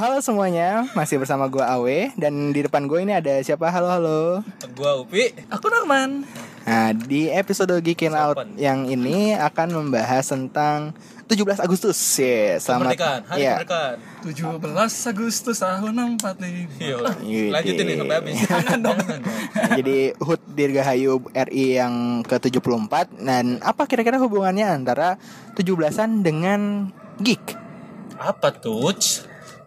Halo semuanya, masih bersama gue Awe dan di depan gue ini ada siapa? Halo halo. Gua Upi. Aku Norman. Nah di episode Geekin Out yang ini akan membahas tentang 17 Agustus ya. Selamat. Kemerdekaan, hari ya. kemerdekaan. 17 Agustus tahun 45. Iya. Gitu. Lanjutin nih sampai habis. Jangan dong. Nah, jadi HUT Dirgahayu RI yang ke-74 dan apa kira-kira hubungannya antara 17-an dengan geek? Apa tuh?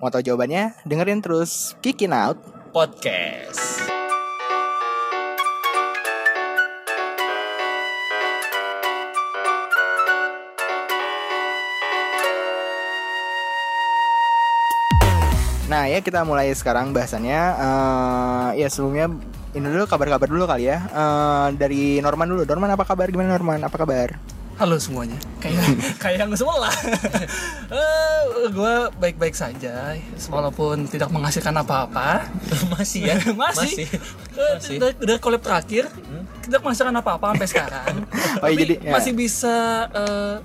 Mau tahu jawabannya? Dengerin terus Geekin Out. Podcast. Nah ya kita mulai sekarang bahasannya Eh, Ya sebelumnya ini dulu kabar-kabar dulu kali ya Eh, Dari Norman dulu Norman apa kabar? Gimana Norman? Apa kabar? Halo semuanya. Kayak kayak yang sebelah. Eh, gue baik-baik saja, walaupun tidak menghasilkan apa-apa. Masih ya? Masih. Eh, Masih. Udah, udah collab terakhir, tidak menghasilkan apa-apa sampai sekarang. Oh, iya, Tapi jadi, ya. masih bisa eh,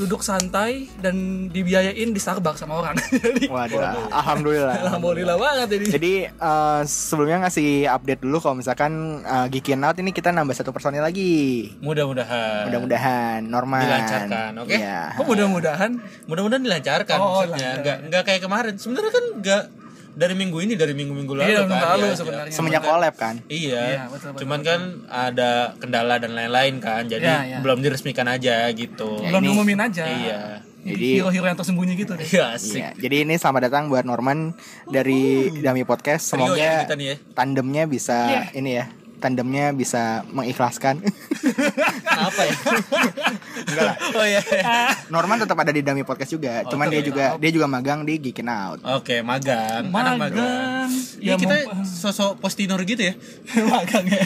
duduk santai dan dibiayain di Starbucks sama orang. Jadi Waduh, Alhamdulillah alhamdulillah banget jadi. Jadi eh, sebelumnya ngasih update dulu kalau misalkan uh, Geekin Out ini kita nambah satu personil lagi Mudah-mudahan. Mudah-mudahan Norman Dilancarkan, oke? Iya. Oh, mudah-mudahan Mudah-mudahan dilancarkan Oh, maksudnya. Enggak enggak kayak kemarin. Sebenarnya kan enggak dari minggu ini, dari minggu-minggu lalu Iya, kan. minggu lalu Iya, sebenarnya. Semenjak collab kan Iya, Iya, betul, betul, cuman kan ada kendala dan lain-lain kan, jadi Iya, iya. belum diresmikan aja gitu. belum ini- diumumin aja. Iya. Jadi hero-hero yang tersembunyi gitu deh. Iya, asik. Iya, jadi ini selamat datang buat Norman dari Dami Podcast. Ya Semoga kita nih ya. tandemnya bisa Iya. ini ya, tandemnya bisa mengikhlaskan. Apa ya? Enggak lah. Oh iya. Norman tetap ada di Dami Podcast juga, cuman dia juga dia juga magang di Geekin Out. Oke, magang. Anak magang. Magang. Ya, Ya, kita sosok postinor gitu ya. magang ya.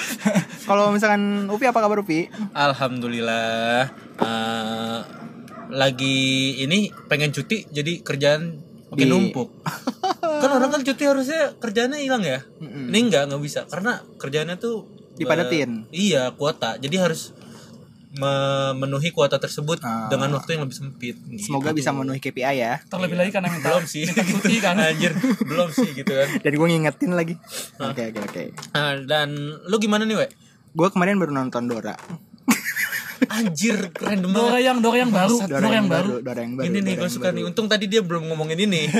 Kalau misalkan Upi apa kabar Upi? Alhamdulillah. eh, lagi ini pengen cuti jadi kerjaan makin Di- numpuk. Kan orang kan cuti harusnya kerjaannya hilang ya. Ini enggak nggak bisa karena kerjaannya tuh Dipadetin. eh, iya, kuota. Jadi harus memenuhi kuota tersebut Ah. dengan waktu yang lebih sempit. gitu. Semoga bisa memenuhi KPI ya. Terlebih lagi karena minta belum sih. minta cuti kan. Anjir, belum sih gitu kan. Dan gue ngingetin lagi. Oke oke oke. Nah, dan lu gimana nih, we? Gue kemarin baru nonton Dora. Anjir, keren Dora banget. yang Dora yang baru, Dora, Dora yang baru. Dora yang baru. Ini nih Dora gue suka baru. nih. Untung tadi dia belum ngomongin ini.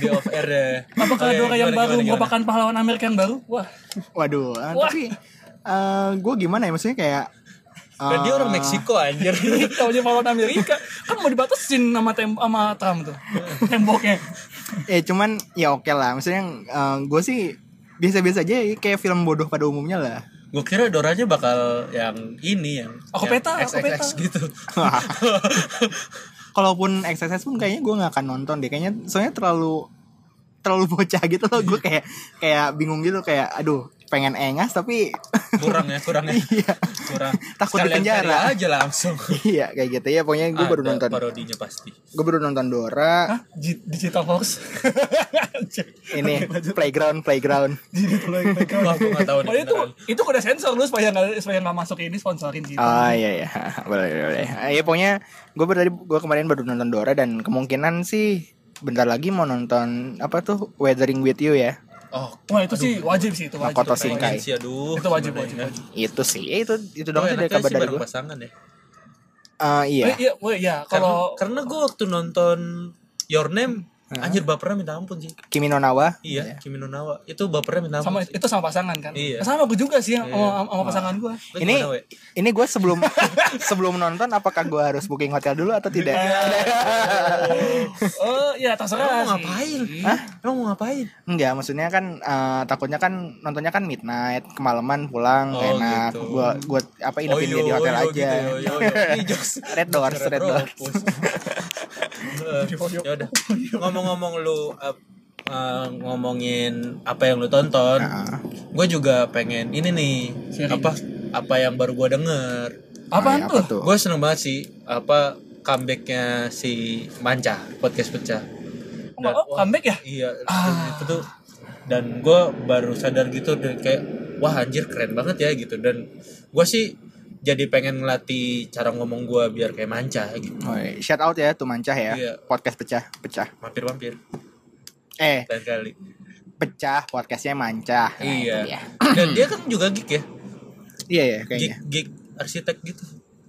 Di off air ya. Apakah Oke, Dora yang gimana, baru gimana, gimana? merupakan pahlawan Amerika yang baru? Wah, Waduh, ah, Wah. tapi gue gimana ya maksudnya kayak Dan dia eh, orang Meksiko anjir. tahu aja pahlawan Amerika kan mau dibatasin sama tem sama Trump tuh. Temboknya. ya cuman ya oke lah maksudnya gue sih biasa-biasa aja ya, kayak film bodoh pada umumnya lah gue kira Doranya bakal yang ini yang Aku yang peta, aku XXX peta. gitu. kalaupun exercise pun kayaknya gue nggak akan nonton deh kayaknya soalnya terlalu terlalu bocah gitu loh gue kayak kayak bingung gitu kayak aduh pengen engas tapi Kurang ya, kurang ya. Iya. Kurang. Takut Sekalian dipenjara. cari aja langsung. iya kayak gitu ya pokoknya gue baru nonton parodinya pasti. gue baru nonton Dora Hah? Di- Digital Horse. ini playground playground Wah, aku nggak tahu. Oh, itu itu udah sensor lu supaya nggak supaya nggak masuk ini sponsorin gitu. Oh iya iya boleh boleh. Ya pokoknya gue tadi gue kemarin baru nonton Dora dan kemungkinan sih bentar lagi mau nonton apa tuh Weathering with You ya. Oh, Wah itu sih wajib sih itu wajib. Makoto Itu Shinkai. sih aduh. Itu wajib gimana wajib. ya. wajib. Itu sih ya, itu itu Oh, dong sih dari kabar dari gue. pasangan ya. Ah iya. Eh, iya, weh, iya Kalau kalau karena gue waktu nonton Your Name anjir bapernya minta ampun sih. Kimi no Nawa. Iya, Kimi no Nawa. Itu bapernya minta sama ampun. itu sama pasangan kan. Iya. Sama gue juga sih sama, sama pasangan gue. Ini gimana, ini gue sebelum sebelum nonton apakah gue harus booking hotel dulu atau tidak? Oh iya terserah mau sih. ngapain? Hah? Emang mau ngapain? Enggak, maksudnya kan eh, takutnya kan nontonnya kan midnight, kemalaman pulang Oh, enak. gitu. Gua gua apa inapin dia di hotel yo, aja. Gitu, yo, yo. Red Doors, Red Doors. Eh, Ngomong-ngomong lu eh, eh, ngomongin apa yang lu tonton, Nah, gue juga pengen ini nih Sharing. apa apa yang baru gue denger. Apaan apa tuh? tuh? Gue seneng banget sih apa comebacknya si Manca podcast pecah. Dan- Oh, wah, comeback ya? Iya, Ah. itu tuh dan gue baru sadar gitu dan kayak wah anjir keren banget ya gitu dan gue sih jadi pengen ngelatih cara ngomong gua biar kayak manca gitu Oh, iya. shout out ya tuh mancah ya. Iya. Podcast pecah, pecah. mampir-mampir Eh, lain kali pecah podcastnya mancah. Nah, iya dia. dan dia kan juga geek ya Iya ya geek kayaknya. geek arsitek gitu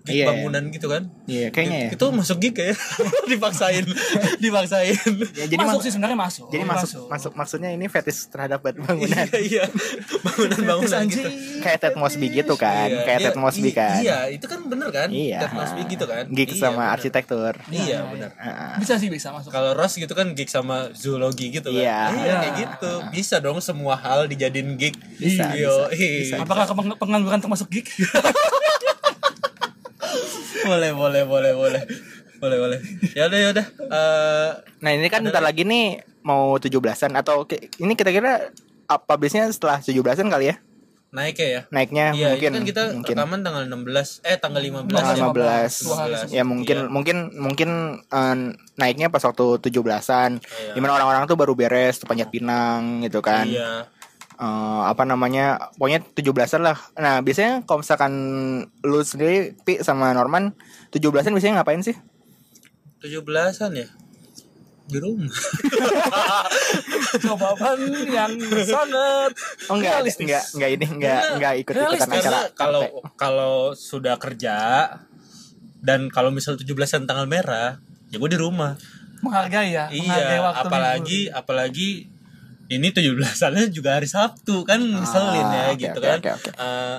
geek Iya, iya. bangunan gitu kan? Iya kayaknya ya. itu masuk geek ya? Dipaksain dipaksain. Ya, jadi masuk mas- sih sebenarnya masuk. Jadi masuk, masuk. maksudnya ini fetish terhadap bangunan. iya iya. Bangunan bangunan gitu. kayak Ted Mosby gitu kan, Iya, kayak dia- Ted Mosby kan. iya itu kan bener kan? Iya. Ted Mosby gitu kan? Geek Iya, sama bener. arsitektur. iya bener. Ah, bisa sih bisa masuk. Kalau Ross gitu kan geek sama zoologi gitu kan? Iya. kayak gitu. Bisa dong semua hal dijadiin geek Bisa, Yo, bisa, bisa. apakah pengangguran termasuk geek boleh boleh boleh boleh boleh boleh ya udah ya udah Eh, Nah ini kan bentar lagi nih mau 17-an atau ki- ini kita kira apa publishnya setelah 17-an kali ya? naik ya ya Naiknya Iya, mungkin itu kan kita mungkin rekaman tanggal 16 eh tanggal 15 tanggal Tanggal 15. Dua hari 15. Ya mungkin Iya. mungkin mungkin eh, naiknya pas waktu 17-an. Iya. Di mana orang-orang tuh baru beres tuh panjat pinang gitu kan. Iya. Eh, apa namanya? Pokoknya 17-an lah. Nah, biasanya kalau misalkan lu sendiri Pi sama Norman 17-an biasanya ngapain sih? 17-an ya? Di rumah. jawaban yang sangat Oh enggak, Realistis. enggak, enggak ini enggak enggak ikut-ikutan Karena acara. kalau kalau sudah kerja dan kalau misal 17-an tanggal merah, ya gue di rumah. menghargai ya menghargai Iya, waktu apalagi apalagi ini 17-annya juga hari Sabtu kan ngeselin ya Ah, oke, gitu oke, kan. oke, oke. Eh,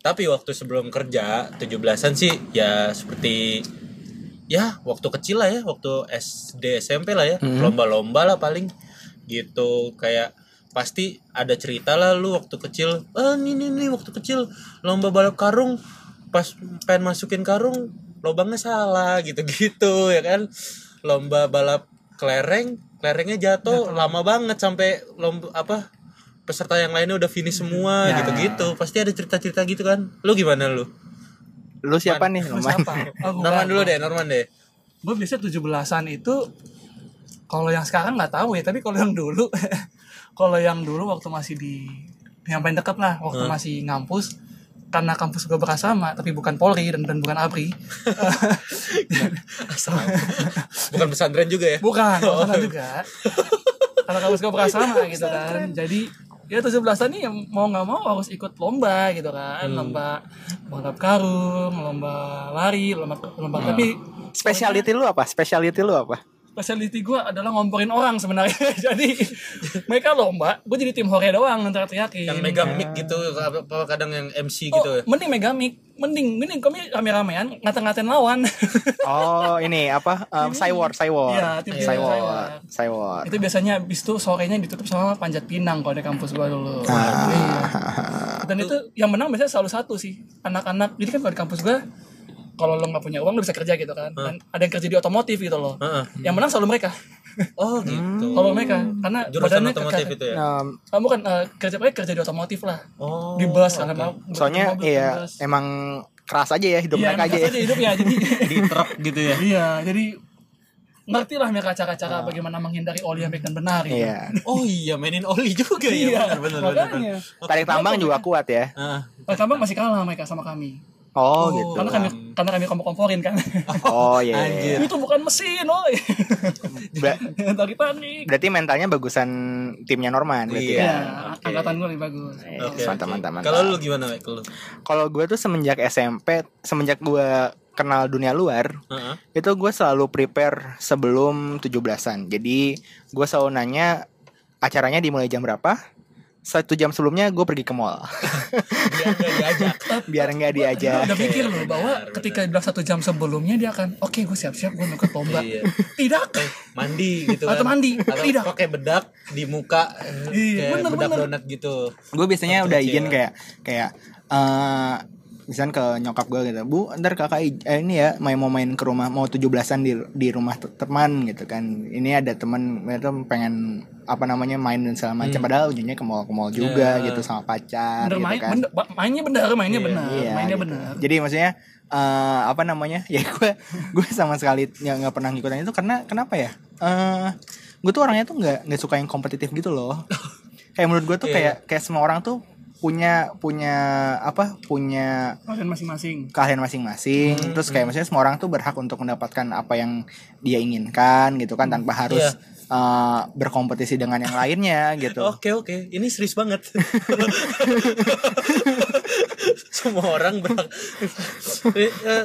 tapi waktu sebelum kerja 17-an sih ya seperti ya waktu kecil lah ya, waktu SD SMP lah ya, Hmm. lomba-lomba lah paling gitu kayak pasti ada cerita lah lu waktu kecil ah ini nih nih waktu kecil lomba balap karung pas pengen masukin karung lubangnya salah gitu-gitu ya kan lomba balap kelereng kelerengnya jatuh lama banget sampai lomba apa peserta yang lainnya udah finish semua Ya. gitu-gitu pasti ada cerita-cerita gitu kan lu gimana lu Lu siapa nih, Lu Norman? siapa? Oh. Norman dulu deh Norman deh gue biasanya 17-an itu kalau yang sekarang nggak tahu ya tapi kalau yang dulu kalau yang dulu waktu masih di yang paling dekat lah waktu masih ngampus karena kampus gue berasama tapi bukan Polri dan, dan bukan ABRI. Asal. Bukan pesantren juga ya? Bukan bukan juga. Karena kampus gue berasama gitu kan. Jadi ya 17-an nih yang mau nggak mau harus ikut lomba gitu kan. Lomba balap karung lomba lari lomba lomba tapi Speciality lu apa? Speciality lu apa? Specialty gue adalah ngomporin orang sebenarnya jadi mereka lomba gue jadi tim hore doang ntar teriakin yang megang mic gitu apa kadang yang MC oh, gitu ya mending mega mic mending mending kami rame-ramean ngata-ngatain lawan Oh, ini apa? Um, Cywar, Cywar. Iya, tim tim Cywar. Cywar. Itu biasanya abis itu sorenya ditutup sama panjat pinang kalau di kampus gua dulu Ah. Iya. dan itu yang menang biasanya selalu satu sih anak-anak jadi kan kalau di kampus gua kalau lo nggak punya uang lo bisa kerja gitu kan dan ada yang kerja di otomotif gitu loh Heeh. yang menang selalu mereka oh gitu kalau mereka karena jurusan badannya otomotif itu ya Um, kamu kan eh, kerja mereka kerja di otomotif lah oh di bus karena mau soalnya mobil, iya bus. emang keras aja ya hidup iya mereka aja. aja ya. hidupnya jadi di truk gitu ya iya jadi ngerti lah mereka cara-cara bagaimana menghindari oli yang baik dan benar gitu. Iya. oh iya mainin oli juga Iya, ya benar benar benar. Tarik tambang juga kuat ya. Ah, Pak Tambang masih kalah mereka sama kami. Oh, gitu. Karena kami karena kami kompor komporin kan. Oh iya. iya, iya. itu bukan mesin, oi. Ber- Tadi panik. berarti mentalnya bagusan timnya Norman berarti Iya. ya. Ya, angkatan gue lebih bagus. Eh, Oke, mantap, oke. mantap, mantap. Kalau lu gimana, Mek? Lu? Kalau gue tuh semenjak SMP, semenjak gue kenal dunia luar, Heeh. itu gue selalu prepare sebelum 17-an. Jadi gue selalu nanya acaranya dimulai jam berapa. Satu jam sebelumnya gue pergi ke mall Biar gak diajak. biar nggak diajak. Udah pikir loh bahwa ketika bilang satu jam sebelumnya dia akan oke gue siap-siap gue mau ikut lomba. Iya. Tidak. Eh, mandi gitu kan. Atau mandi. Atau Tidak. pakai bedak di muka Iya, kayak bener, bedak bener. donat gitu. gue biasanya Waktu udah izin kayak kayak eh misalnya ke nyokap gue gitu bu ntar kakak eh, ini ya main mau main ke rumah mau 17-an di di rumah te- teman gitu kan ini ada teman itu pengen apa namanya main dan segala macam padahal ujungnya ke mall ke mall juga Ya. gitu sama pacar Bener gitu main, kan bener, mainnya benar, mainnya Iya, benar, Iya, mainnya gitu. benar. jadi maksudnya eh apa namanya ya gue gue sama sekali nggak nggak pernah ngikutin itu karena kenapa ya eh gue tuh orangnya tuh nggak nggak suka yang kompetitif gitu loh kayak menurut gue tuh Iya. kayak kayak semua orang tuh punya punya apa punya kalian masing-masing. keahlian masing-masing. Hmm, terus kayak maksudnya semua orang tuh berhak untuk mendapatkan apa yang dia inginkan gitu kan tanpa harus Iya. eh, berkompetisi dengan yang lainnya gitu. Oke oke, ini serius banget. Semua orang berhak. Eh, eh,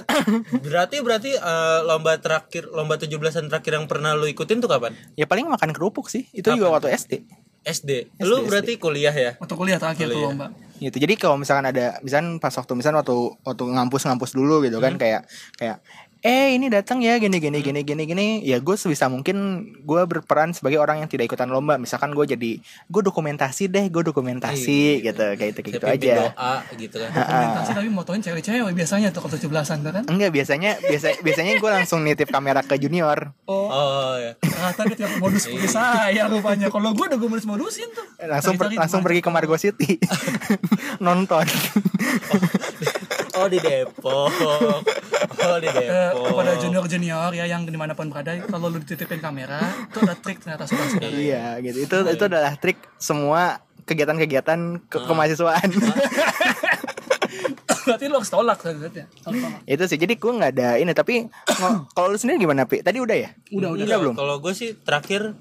berarti berarti eh, lomba terakhir, lomba 17-an terakhir yang pernah lu ikutin tuh kapan? ya paling makan kerupuk sih. Itu juga waktu SD SD. Lu SD. berarti kuliah ya? waktu kuliah terakhir tuh Kuliah. lomba gitu jadi kalau misalkan ada misalkan pas waktu misalkan waktu waktu ngampus ngampus dulu gitu kan kayak kayak eh ini datang ya gini gini gini gini gini. Ya gue sebisa mungkin gue berperan sebagai orang yang tidak ikutan lomba. Misalkan gue jadi gue dokumentasi deh gue dokumentasi gitu. Kayak itu kayak gitu aja. doa gitu kan. dokumentasi tapi motoin cewek-cewek biasanya tuh kalau 17-an tuh kan? Enggak biasanya biasa biasanya gue langsung nitip kamera ke junior. Oh. Oh ya. ternyata dia tiap modus seperti saya rupanya. Kalau gue udah gue modus modusin tuh. Langsung per- langsung pergi ke Margo City. Nonton. Oh di Depok. Oh di Eh, Kepada junior junior ya yang di mana pun berada kalau lu dititipin kamera itu ada trik ternyata sudah iya gitu. Itu itu adalah trik semua kegiatan-kegiatan ke kemahasiswaan berarti lu harus tolak itu sih. Jadi gue nggak ada ini tapi kalau lu sendiri gimana pi? Tadi udah ya? Udah udah. Udah belum? Kalau gue sih terakhir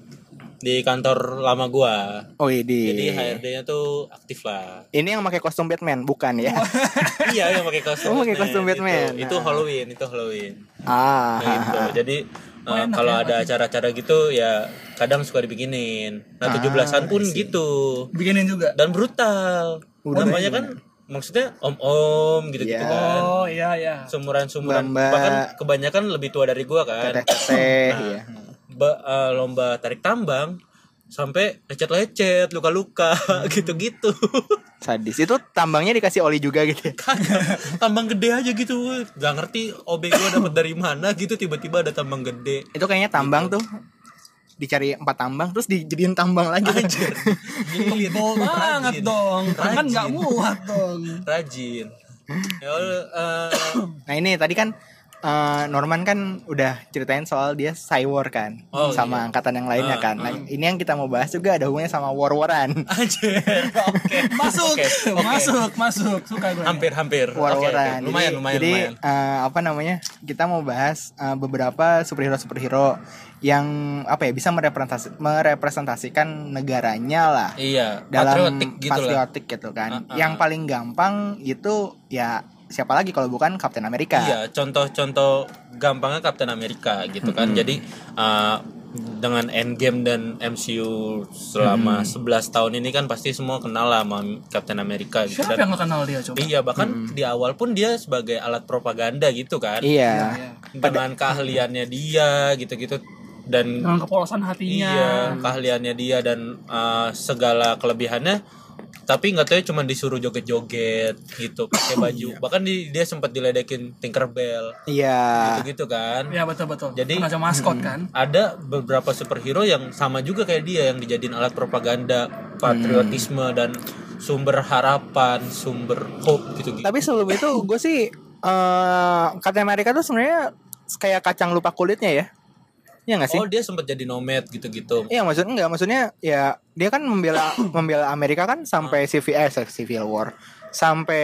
di kantor lama gua. oh ini Jadi HRD-nya tuh aktif lah. ini yang pakai kostum Batman bukan ya iya yang pakai kostum Oh, pakai kostum Batman. Itu, itu Nah. Halloween, itu Halloween. ah gitu. Jadi Oh, uh, kalau ya, ada acara-acara gitu ya kadang suka dibikinin. Nah, 17-an pun gitu. bikinin juga Dan brutal. Udah Namanya kan maksudnya om-om gitu-gitu Iya. kan. oh iya iya Sumuran-sumuran bahkan kebanyakan lebih tua dari gua kan. teteh-teteh Nah, ya ba- uh, lomba tarik tambang sampai lecet-lecet, luka-luka gitu-gitu. sadis itu tambangnya dikasih oli juga gitu ya? tambang gede aja gitu. Gak ngerti OB gua dapat dari mana gitu tiba-tiba ada tambang gede. itu kayaknya tambang tuh dicari empat tambang terus dijadiin tambang lagi. Gilit. Tebel banget Rajin. dong kan nggak muat dong Rajin. Ya eh, nah ini tadi kan eh, Norman kan udah ceritain soal dia cyber kan Oh, sama iya. angkatan yang lainnya Ah, kan nah ini yang kita mau bahas juga ada hubungannya sama war-waran anjir. Oke. masuk Oke, oke. masuk masuk suka gue Hampir hampir. Oke, oke. war-waran Lumayan jadi, lumayan jadi lumayan. eh, apa namanya kita mau bahas eh, beberapa superhero superhero yang apa ya bisa merepresentasi, merepresentasikan negaranya lah Iya, dalam patriotik gitu lah. patriotik gitu kan. Ah, ah. Yang paling gampang itu ya siapa lagi kalau bukan Captain America. Iya, contoh-contoh gampangnya Captain Amerika gitu kan. Jadi uh, dengan Endgame dan MCU selama 11 tahun ini kan pasti semua kenal lah sama Captain Amerika gitu. siapa Dan- yang nggak kenal dia coba Iya, bahkan di awal pun dia sebagai alat propaganda gitu kan. Iya. Iya. Dengan keahliannya dia gitu-gitu dan dengan kepolosan hatinya Iya, keahliannya dia dan uh, segala kelebihannya. Tapi nggak tahu ya cuma disuruh joget-joget gitu, pakai baju. Bahkan di- dia sempat diledekin Tinkerbell Iya. gitu-gitu kan. Iya betul betul. Jadi- macam maskot kan. Ada beberapa superhero yang sama juga kayak dia yang dijadiin alat propaganda, patriotisme dan sumber harapan, sumber hope gitu-gitu. Tapi sebelum itu gue sih eh Captain America tuh sebenarnya kayak kacang lupa kulitnya ya. Iya gak sih? Oh, dia sempat jadi nomad gitu-gitu. Iya maksudnya enggak maksudnya ya dia kan membela membela Amerika kan sampai civil eh, civil war sampai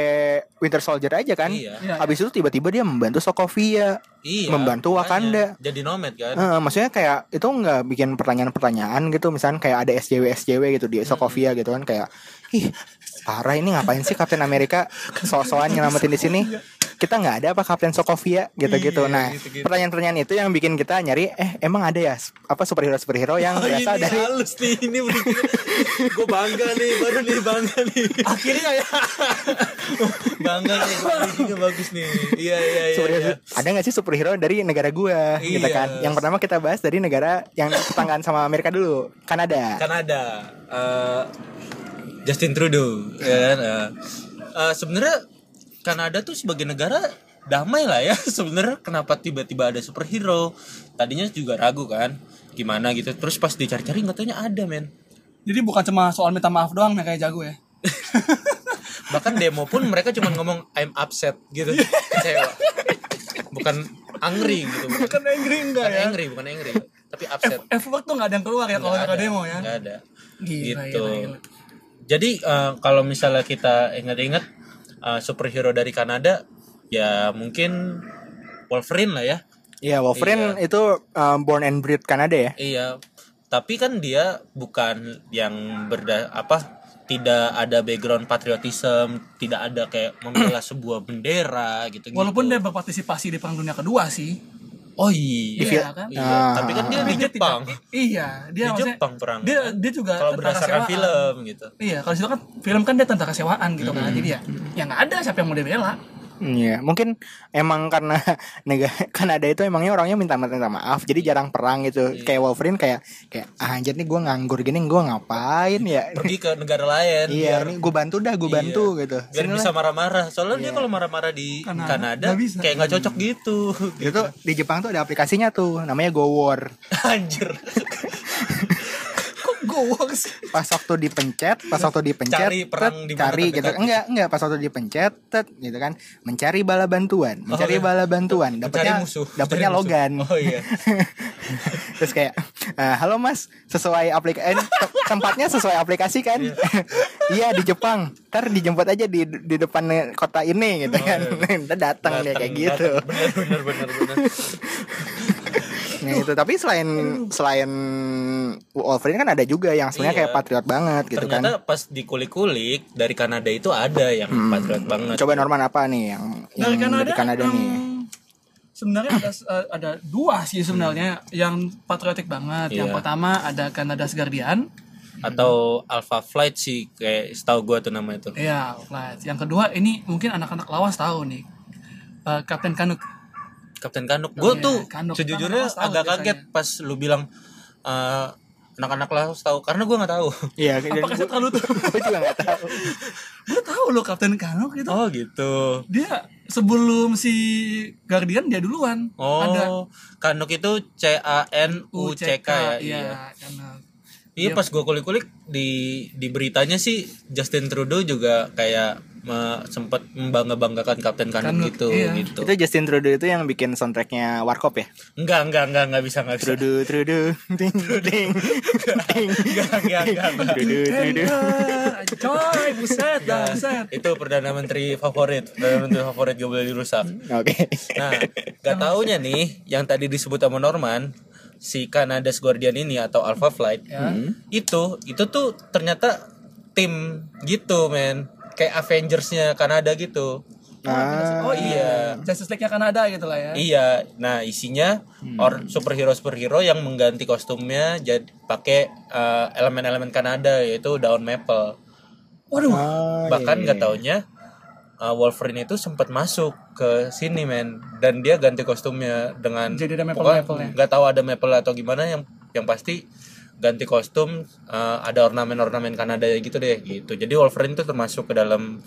Winter Soldier aja kan. Iya. Iya, Habis itu tiba-tiba dia membantu Sokovia. Iya. Membantu Wakanda. makanya. Jadi nomad kan. Eh, maksudnya kayak itu nggak bikin pertanyaan-pertanyaan gitu misalnya kayak ada SJW SJW gitu di Sokovia gitu kan kayak ih parah ini ngapain sih Kapten Amerika so-soan nyelamatin di sini kita nggak ada apa Kapten Sokovia gitu-gitu Iya, nah gitu-gitu. pertanyaan-pertanyaan itu yang bikin kita nyari eh emang ada ya apa superhero superhero yang Oh, berasal ini dari halus nih ini gue bangga nih baru nih bangga nih Akhirnya ya. bangga nih ini bagus nih iya iya iya, superhero iya. ada nggak sih superhero dari negara gua gitu Iya. kan yang pertama kita bahas dari negara yang tetanggaan sama Amerika dulu Kanada Kanada eh, Justin Trudeau ya kan eh. Eh, sebenarnya Kanada tuh sebagai negara damai lah ya. Sebenarnya kenapa tiba-tiba ada superhero? Tadinya juga ragu kan gimana gitu. Terus pas dicari-cari katanya ada men. Jadi bukan cuma soal minta maaf doang kayak jago ya. bahkan demo pun mereka cuma ngomong I'm upset gitu. Kecewa. Bukan angry gitu. Bukan, Bukan angry enggak bukan ya. angry bukan angry. Tapi upset. Effort tuh nggak ada yang keluar ya kalau Nggak nggak ada, demo ya. nggak ada. Gila, gitu. gila, gila. Jadi eh, kalau misalnya kita ingat-ingat eh, superhero dari Kanada ya mungkin Wolverine lah ya. Iya, Wolverine itu uh, born and breed Kanada ya. Iya. Tapi kan dia bukan yang berda apa tidak ada background patriotism, tidak ada kayak membela sebuah bendera gitu gitu. Walaupun dia berpartisipasi di Perang Dunia Kedua sih. Oh iya. Iya kan? Iya, Ah. tapi kan dia di Jepang. iya, dia Di maksudnya Jepang perang. dia dia juga Kalau berdasarkan sewaan. film gitu. Iya, kalau situ kan film kan dia tentara sewaan gitu kan. Jadi ya, ya nggak ada siapa yang mau dibela. Iya, mungkin emang karena negara Kanada itu emangnya orangnya minta minta maaf, jadi jarang perang gitu. Kayak Wolverine kayak kayak ah, anjir nih gue nganggur gini, gue ngapain ya? Pergi ke negara lain. Iya, biar- nih gue bantu dah, gue Iya. bantu gitu. biar Sini bisa marah-marah. Soalnya dia kalau marah-marah di Kanada, Kanada, nggak bisa. kayak nggak cocok gitu. Itu di Jepang tuh ada aplikasinya tuh, namanya Go War. Anjir. Sih? Pas waktu dipencet, pas waktu dipencet, Cari perang di cari gitu. Enggak, enggak, pas waktu dipencet, tet, gitu kan, mencari bala bantuan, mencari iya. bala bantuan, dapatnya musuh. dapatnya. Logan. Oh iya. Terus kayak "Eh, halo mas sesuai aplikasi tempatnya sesuai aplikasi kan iya di Jepang ntar dijemput aja di di depan kota ini gitu kan Ntar datang dia Datang, kayak gitu datang. Bener bener bener bener. Itu tapi selain selain Wolverine kan ada juga yang sebenarnya Iya. kayak patriot banget gitu Ternyata kan pas dikulik-kulik dari Kanada itu ada yang patriot banget. coba Norman apa nih yang yang Dari Kanada, dari Kanada nih em, Sebenarnya ada eh, ada dua sih sebenarnya yang patriotik banget. Yang Iya. pertama ada Canada's Guardian. Atau Alpha Flight sih kayak setahu gua tuh nama itu. Iya, Flight. Yang kedua ini mungkin anak-anak lawas tahu nih. Eh, Kapten Kanuk. Kapten Kanuk. Gue Iya, tuh Kanuk. sejujurnya tahu agak biasanya. kaget pas lu bilang eh, anak-anak laos tahu karena gua nggak tahu. iya saya terlalu tahu? gue juga nggak tahu Gue tahu loh Kapten Kanuk itu. Oh gitu. Dia sebelum si Guardian dia duluan. Oh, Ada Kanuk itu C A N U C K ya. Iya. Iya, Kanuk. Iya pas gue kulik-kulik di di beritanya sih Justin Trudeau juga kayak me, sempat membangga-banggakan Kapten Kanuk Kanuk, gitu iya. gitu. itu Justin Trudeau itu yang bikin soundtracknya Warkop ya Enggak, enggak, enggak, enggak bisa, enggak bisa. Trudeau Trudeau ding ding ding Enggak, enggak, enggak, enggak. Trudeau Trudeau coy, buset dah, buset. Itu perdana menteri favorit, perdana menteri favorit gak boleh dirusak. oke Nah, gak taunya nih yang tadi disebut sama Norman si Canada's Guardian ini atau Alpha Flight Ya. itu itu tuh ternyata tim gitu men kayak Avengersnya Kanada gitu. Ah Oh iya, Justice League-nya Kanada gitu lah ya. Iya, nah isinya or superhero superhero yang mengganti kostumnya jadi pakai eh, elemen-elemen Kanada yaitu daun maple. Waduh, Ah, Bahkan iya, nggak taunya eh, Wolverine itu sempat masuk ke sini men. Dan dia ganti kostumnya dengan Jadi ada maple-maple-nya. nggak tahu ada maple atau gimana yang yang pasti ganti kostum eh, ada ornamen-ornamen Kanada gitu deh gitu. Jadi Wolverine itu termasuk ke dalam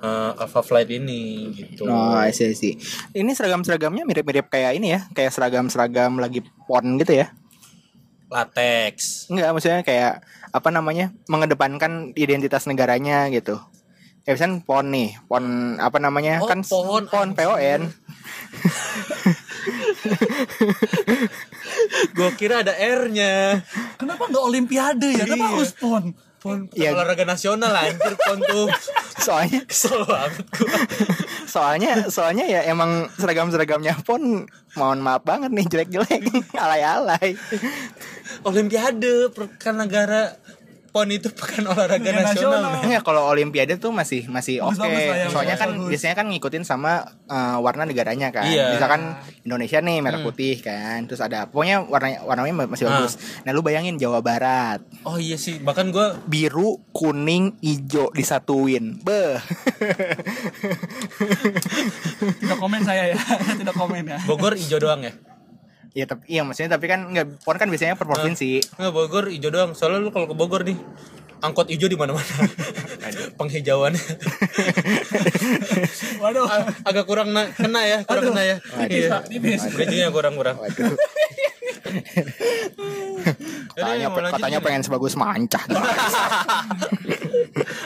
eh, Alpha Flight ini gitu. Oh, I see, I see. Ini seragam-seragamnya mirip-mirip kayak ini ya, kayak seragam-seragam lagi pon gitu ya. Latex. Enggak, maksudnya kayak apa namanya? mengedepankan identitas negaranya gitu. Ya misalnya pon nih, pon apa namanya? Oh, kan pon, pon PON. Gue kira ada R-nya. Kenapa nggak Olimpiade ya? Kenapa Iya. harus pon? Pon Iya. olahraga nasional anjir pon tuh. Soalnya Kesel banget gua. soalnya soalnya ya emang seragam-seragamnya pon mohon maaf banget nih jelek-jelek alay-alay. Olimpiade pekan negara pon itu pekan olahraga nasional. nasional. Enggak kalau olimpiade tuh masih masih oke. Lah ya, Soalnya kan bagus. biasanya kan ngikutin sama eh, warna negaranya kan. Iya. Misalkan Indonesia nih merah putih kan. Terus ada pokoknya warna warnanya masih Ah. bagus. Nah, lu bayangin Jawa Barat, Oh iya sih, bahkan gue biru, kuning, hijau disatuin. Beh. Tidak komen saya ya, tidak komen ya. Bogor hijau doang ya. Ya tapi iya maksudnya tapi kan enggak pon kan biasanya per provinsi. Nggak Bogor hijau doang. Soalnya lu kalau ke Bogor nih angkot hijau di mana-mana. Penghijauannya Waduh, agak kurang na- kena ya, kurang kena ya. tipis Iya. tipis. Kurang-kurang. Katanya, mau lanjut katanya pengen sebagus mancah.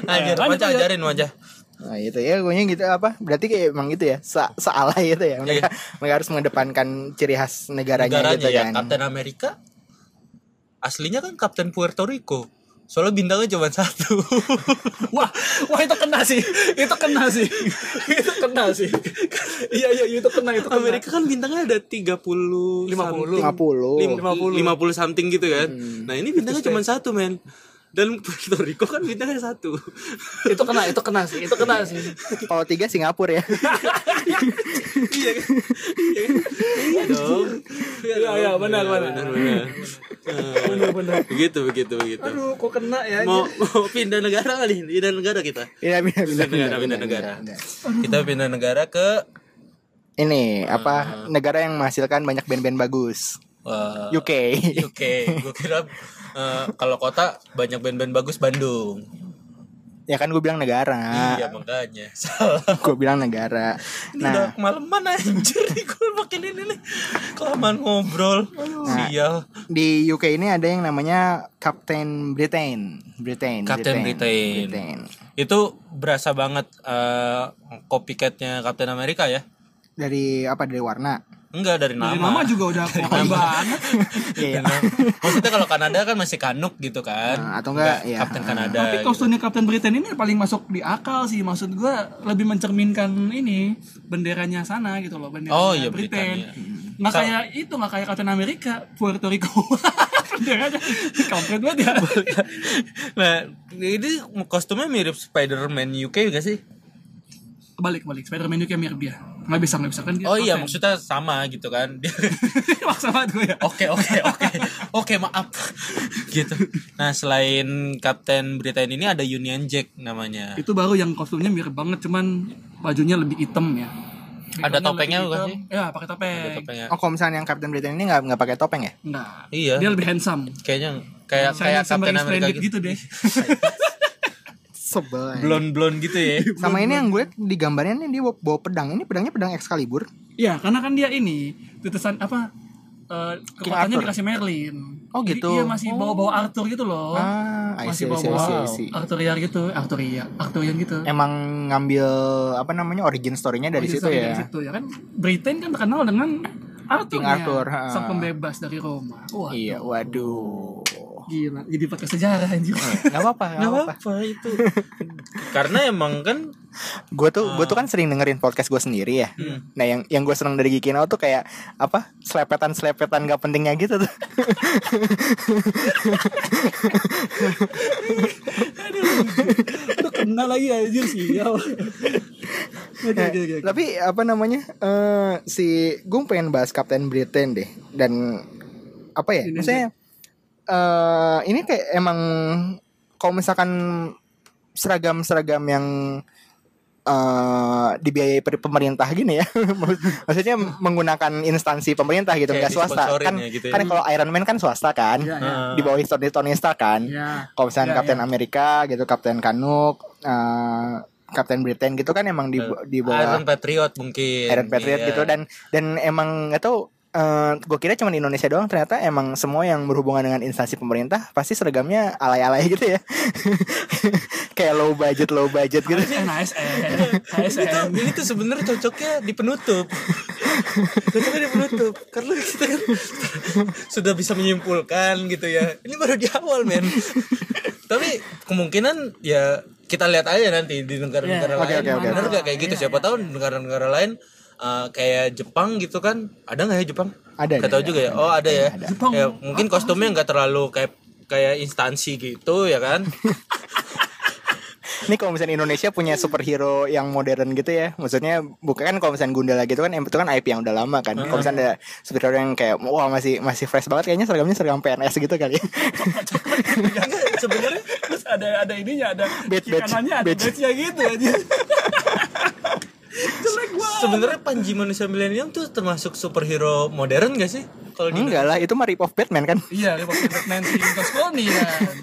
Anjir, lanjut. ajarin wajah. Nah itu ya gue gitu apa berarti kayak emang gitu ya sa salah itu ya mereka, mereka harus mengedepankan ciri khas negaranya, Negaranya gitu ya, kan Kapten Amerika aslinya kan Kapten Puerto Rico. soalnya bintangnya cuma satu Wah, wah itu kena sih. Itu kena sih. itu kena sih. Iya iya itu kena itu kena. Amerika kan bintangnya ada 30 50. something. 50. Lim- 50. 50 something gitu kan nah ini bintangnya cuma satu men dan Puerto Rico kan bintangnya satu itu kena itu kena sih. Itu kena sih. Kalau tiga Singapura ya. iya kan iya dong Iya, iya, benar, benar. benar benar Bener bener. begitu begitu begitu Aduh, kok kena ya? mau mau pindah negara kali pindah negara kita Iya, pindah, pindah, pindah negara pindah negara kita pindah negara ke Ini apa negara yang menghasilkan banyak band-band bagus. Uh, UK. UK gue kira uh, kalau kota banyak band-band bagus Bandung ya kan gue bilang negara. iya makanya salah Gue bilang negara. Ini Nah, udah kemalaman anjir gue makin ini nih Kelamaan ngobrol Sial di UK ini ada yang namanya Captain Britain. Britain. Captain Britain. Britain. Itu berasa banget eh, copycatnya Captain America ya Dari apa? Dari warna. Enggak dari Dari nama nama juga udah kopi banget. Iya. Maksudnya kalau Kanada kan masih Kanuk gitu kan Nah, atau enggak, iya. Captain Kanada Tapi gitu. kostumnya Captain Britain ini paling masuk di akal sih. Maksud gua lebih mencerminkan ini benderanya sana gitu loh, benderanya Oh, iya, Britain. Britania. Nggak Sa- kayak itu, nggak kayak Captain America, Puerto Rico. benderanya kampret banget ya. Nah ini kostumnya mirip Spider-Man UK gak sih? Kebalik, kebalik. Spider-Man juga mirip dia. Nggak bisa, nggak bisa kan dia. Oh iya maksudnya sama gitu kan Dia- Maksa banget gue ya. Oke oke oke oke maaf gitu. Nah selain Captain Britain ini ada Union Jack namanya. Itu baru yang kostumnya mirip banget, cuman bajunya lebih hitam ya. Ada topengnya bukan sih? Ya, pakai topeng. Ada topengnya. Oh, kalau misalnya yang Captain Britain ini nggak nggak pakai topeng ya? Enggak. Iya. Dia lebih handsome. Kayaknya kayak Saya kayak Captain America gitu. gitu deh. Sebel. Blond blond gitu ya. Sama ini yang gue di gambarnya nih dia bawa, bawa pedang. Ini pedangnya pedang Excalibur. Iya, karena kan dia ini tulisan apa? eh kekuatannya Arthur. dikasih Merlin. Oh, Jadi gitu. Iya masih bawa-bawa Arthur gitu loh. Ah, masih bawa-bawa see, I see. Arthuria gitu, Arthuria, Arthurian gitu. Emang ngambil apa namanya origin story-nya dari Origin situ story ya. Dari situ ya kan. Britain kan terkenal dengan Arthur. King Arthur, ha. sang pembebas dari Roma. Wah, Iya, waduh. Gila. Jadi pakai sejarah anjir. Gak apa-apa, gak apa-apa. apa itu. Karena emang kan Gue tuh, gue tuh kan sering dengerin podcast gue sendiri ya. Nah, yang yang gue seneng dari Gikino tuh kayak apa? Selepetan-selepetan gak pentingnya gitu tuh. Lu kenal lagi anjir sih. Ya. Oke, oke, oke. Tapi apa namanya? eh si gue pengen bahas Captain Britain deh. Dan apa ya? Ini Eh ini kayak emang kalau misalkan seragam-seragam yang eh dibiayai pemerintah gini ya maksudnya menggunakan instansi pemerintah gitu Kayak nggak swasta kan ya gitu ya. kan kalau Iron Man kan swasta kan Iya, iya. di bawah Tony Tony Stark kan Ya. kalau misalnya Iya, Captain iya. Amerika gitu Captain Kanuk eh Captain Britain gitu kan emang di di bawah Iron Patriot mungkin. Iron Patriot Iya. gitu dan dan emang nggak tahu gue kira cuma di Indonesia doang ternyata emang semua yang berhubungan dengan instansi pemerintah pasti seragamnya alay-alay gitu ya. Kayak low budget low budget gitu. ASN, ASN, itu ini tuh sebenarnya cocoknya di penutup. Cocoknya di penutup. Karena kita kan sudah bisa menyimpulkan gitu ya. Ini baru di awal men. Tapi kemungkinan ya kita lihat aja nanti di negara-negara Iya. Oke, lain. Oke, oke. bener gak kayak gitu? Siapa tahu di negara-negara lain uh, kayak Jepang gitu kan ada nggak ya Jepang Ada, Gak ada, tahu ada. juga ya oh ada ya Jepang ya mungkin kostumnya nggak terlalu kayak kayak instansi gitu ya kan Ini kalau misalnya Indonesia punya superhero yang modern gitu ya, maksudnya bukan kan kalau misalnya Gundala gitu kan, itu kan IP yang udah lama kan. Kalau misalnya ada superhero yang kayak wah masih masih fresh banget, kayaknya seragamnya seragam PNS gitu kali. ya. Sebenarnya Terus ada ada ininya, ada kanannya ada badge. badge-nya gitu aja. Sebenarnya Panji manusia milenium tuh termasuk superhero modern gak sih kalau di Enggak lah, itu mah rip off Batman kan. Iya, Republic Batman si Tosconi kan.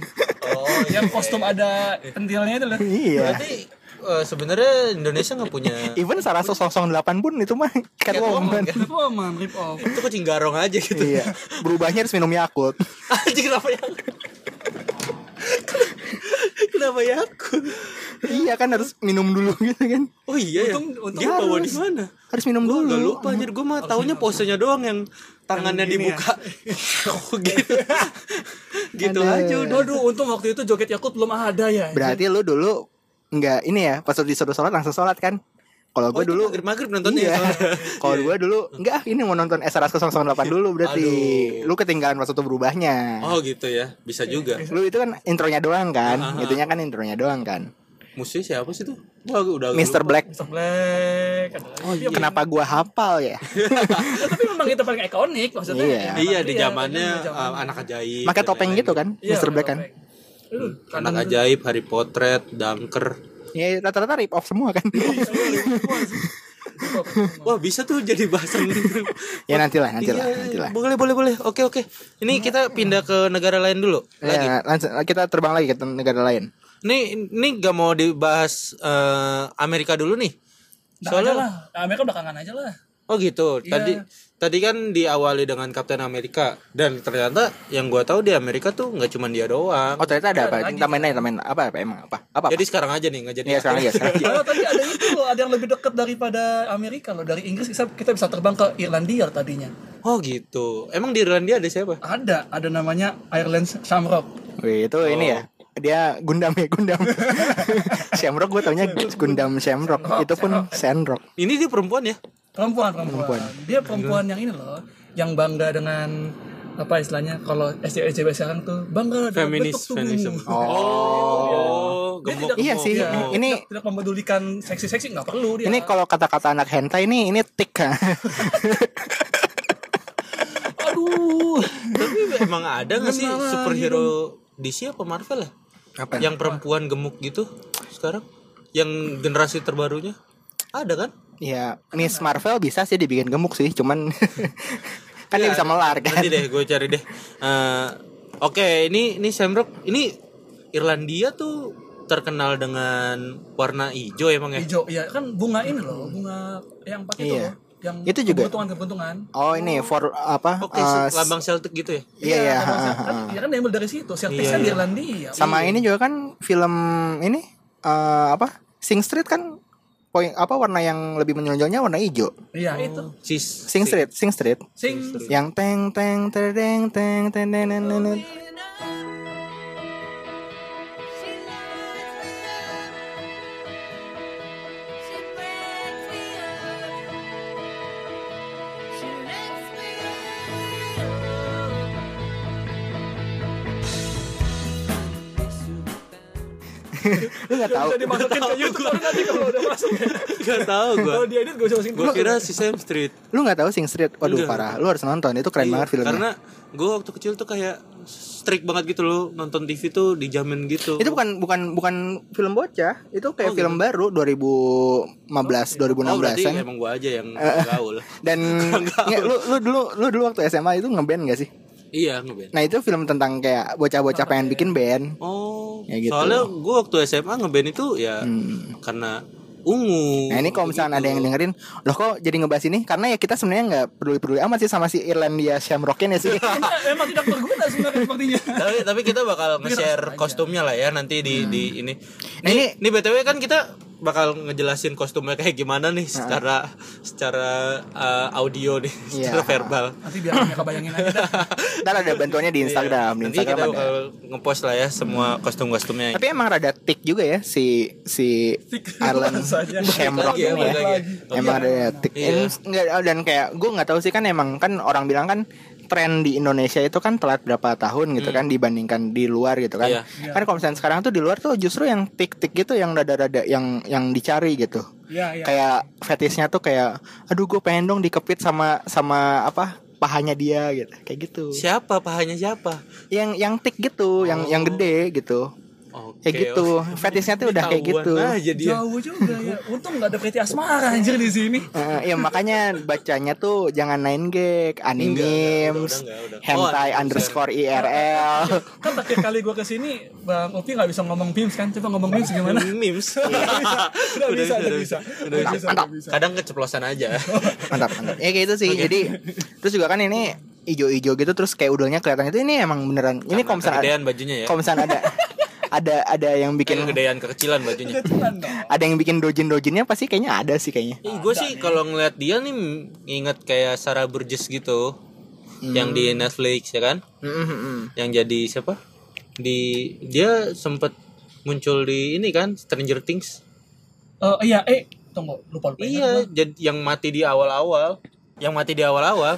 oh iya. Yang kostum ada pentilnya itu loh. Iya. berarti eh, sebenarnya Indonesia nggak punya Even Saraso 08 pun itu mah Catwoman. Catwoman, rip off. itu kucing garong aja gitu iya. Berubahnya harus minum Yakult. anjing kenapa ya kenapa Yakult iya kan harus minum dulu gitu kan. oh iya ya Untung- untung dia bawa harus. di mana Harus minum Gue dulu. gak lupa anjir Gue mah taunya posenya doang yang tangannya gini dibuka Oh gitu gitu Aduh. aja udah. Waduh, untung waktu itu joget Yakut belum ada ya. Berarti lu dulu nggak ini ya pas lu disuruh sholat langsung sholat kan? Kalau Oh, gue itu dulu maghrib-maghrib nontonnya iya. ya. Kalau gue dulu enggak ini mau nonton SRS 008 dulu berarti. Aduh. Lu ketinggalan pas waktu berubahnya. Oh gitu ya, bisa juga. Lu itu kan intronya doang kan? Ah, ah, ah. Itunya kan intronya doang kan. Musuhnya siapa sih tuh? Wah, udah Mr. lupa. Black. Mr. Black. Oh, iya. Kenapa gua hafal ya? Ya, tapi memang itu paling ikonik maksudnya. Iya. Emang Iya di iya, zamannya uh, anak ajaib. Pakai topeng gitu kan? Iya, Mr. Black kan? Anak ajaib, Harry Potter, Dunker. Ya rata-rata rip off semua kan. Wah bisa tuh jadi bahasan ya nantilah, nantilah, Iya, nantilah. Boleh, boleh, boleh. Oke, oke. Ini kita pindah ke negara lain dulu. Lagi. Ya, langsung kita terbang lagi ke negara lain. Nih, ini gak mau dibahas eh, Amerika dulu nih. Nah, aja Soalnya lah. Amerika belakangan aja lah. Oh gitu. Iya. Tadi tadi kan diawali dengan Kapten Amerika dan ternyata yang gua tahu di Amerika tuh nggak cuma dia doang. Oh ternyata ada Ada apa? lagi. Tambahin aja, tambahin apa? Apa emang apa? Apa? apa? Jadi sekarang aja nih nggak jadi. Iya sekarang aja. Sekarang aja. Oh, tadi ada itu loh, ada yang lebih dekat daripada Amerika loh. Dari Inggris kita, kita bisa terbang ke Irlandia tadinya. Oh gitu. Emang di Irlandia ada siapa? Ada, ada namanya Ireland Shamrock. Wih, itu ini ya. Dia Gundam ya Gundam. Shamrock gue taunya Gundam Shamrock. Itu pun Sandrock. Ini dia perempuan ya? Perempuan, perempuan. Dia perempuan yang ini loh, yang bangga dengan apa istilahnya kalau SJW SJW sekarang tuh bangga dengan Feminis, bentuk tubuhmu. feminism. Oh. Oh, Dia gemuk. tidak- Iya sih, Iya. ini tidak, tidak memedulikan seksi-seksi nggak perlu dia. ini kalau kata-kata anak hentai ini ini tik kan. aduh. Tapi emang ada nggak sih superhero DC apa Marvel ya? Apa? Yang perempuan gemuk gitu sekarang? Yang generasi terbarunya? Ada kan? Ya, Miss Marvel bisa sih dibikin gemuk sih, cuman kan dia Ya, bisa melar kan. Nanti deh gue cari deh. Eh, Oke, ini ini Shamrock. Ini Irlandia tuh terkenal dengan warna hijau emang ya. Hijau, ya kan bunga ini loh, bunga yang pakai itu Iya. loh, yang Itu juga. kebentungan-kebentungan. Oh ini for apa? Oke, eh, lambang Celtic gitu ya. Iya iya. kan, ha, ha, kan, ha. ya kan diambil dari situ. Celtics Iya, kan di iya. Irlandia. Sama ini juga kan film ini eh apa? Sing Street kan poin apa warna yang lebih menonjolnya warna hijau. Iya, itu. Sis. Sing Street, Sing Street. Sing Yang teng teng terdeng teng teng teng teng teng. teng. Lu nggak tahu? bisa dimasukin ke YouTube tapi nanti kalau udah masuk ya. Gak tahu gue. Kalau diedit gue bisa masukin Gue kira si Sam Street. Lu nggak tahu Sing Street? Waduh Enggak. parah. Lu harus nonton. Itu keren Iya, banget filmnya. Karena gue waktu kecil tuh kayak strict banget gitu loh nonton TV tuh dijamin gitu. itu bukan bukan bukan film bocah. Itu kayak Oh, film baru 2015 2016 Oh berarti an. emang gue aja yang gaul. Dan nggak, lu lu dulu lu dulu waktu SMA itu ngeband gak sih? Iya ngeband. Nah itu film tentang kayak bocah-bocah pengen bikin band. Oh, Ya gitu. soalnya gue waktu SMA ngeband itu ya karena ungu. Nah ini kalau misalnya ada yang dengerin, loh kok jadi ngebahas ini? Karena ya kita sebenarnya nggak peduli-peduli amat sih sama si Irlandia Shamrocknya sih. Emang tidak berguna sebenarnya sepertinya. tapi tapi kita bakal nge-share kostumnya lah ya nanti di di ini. Nih, nih btw kan kita bakal ngejelasin kostumnya kayak gimana nih secara secara uh, audio nih, Iya. secara verbal. Nanti biar mereka bayangin aja dah. Ntar ada bantuannya di Instagram, di Iya. Nanti kita Instagram ada. bakal ngepost lah ya semua kostum-kostumnya. Tapi emang rada tik juga ya si si. Arlen. Shamrock ini. balik ya. Emang Iya. ada tik. Iya. Nggak, dan kayak gue nggak tahu sih kan emang kan orang bilang kan tren di Indonesia itu kan telat berapa tahun gitu kan dibandingkan di luar gitu kan. Hmm. Iya. Kan kalau misalnya sekarang tuh di luar tuh justru yang tik-tik gitu yang rada-rada yang yang dicari gitu. Iya, iya. Kayak fetishnya tuh kayak aduh gue pengen dong dikepit sama sama apa pahanya dia gitu. Kayak gitu. Siapa pahanya siapa? Yang yang tik gitu, yang yang gede gitu. Oke, Kayak gitu. Fetishnya tuh udah kayak gitu. Nah, jadi Jauh juga ya. Untung nggak ada Preti Asmara anjir di sini. Eh, ya makanya bacanya tuh jangan nine gag, udah. hentai Oh, underscore IRL. Kan terakhir kali gue ke sini, Bang Upi nggak bisa ngomong memes kan? Coba ngomong memes gimana? memes. Udah bisa, udah bisa. Udah bisa, udah bisa. Kadang keceplosan aja. mantap, mantap. Ya kayak gitu sih. Jadi terus juga kan ini ijo-ijo gitu terus kayak udahnya kelihatan itu ini emang beneran. Ini misalnya ada, bajunya ya. misalnya ada ada ada yang bikin kegedean kekecilan bajunya. Ada yang bikin dojin-dojinnya pasti kayaknya ada sih kayaknya. Ih, gue sih kalau ngeliat dia nih inget kayak Sarah Burgess gitu. yang di Netflix ya kan Mm, mm, mm. yang jadi siapa di dia sempat muncul di ini kan Stranger Things Eh, iya, eh, tunggu, lupa lupa. iya jadi yang mati di awal-awal yang mati di awal-awal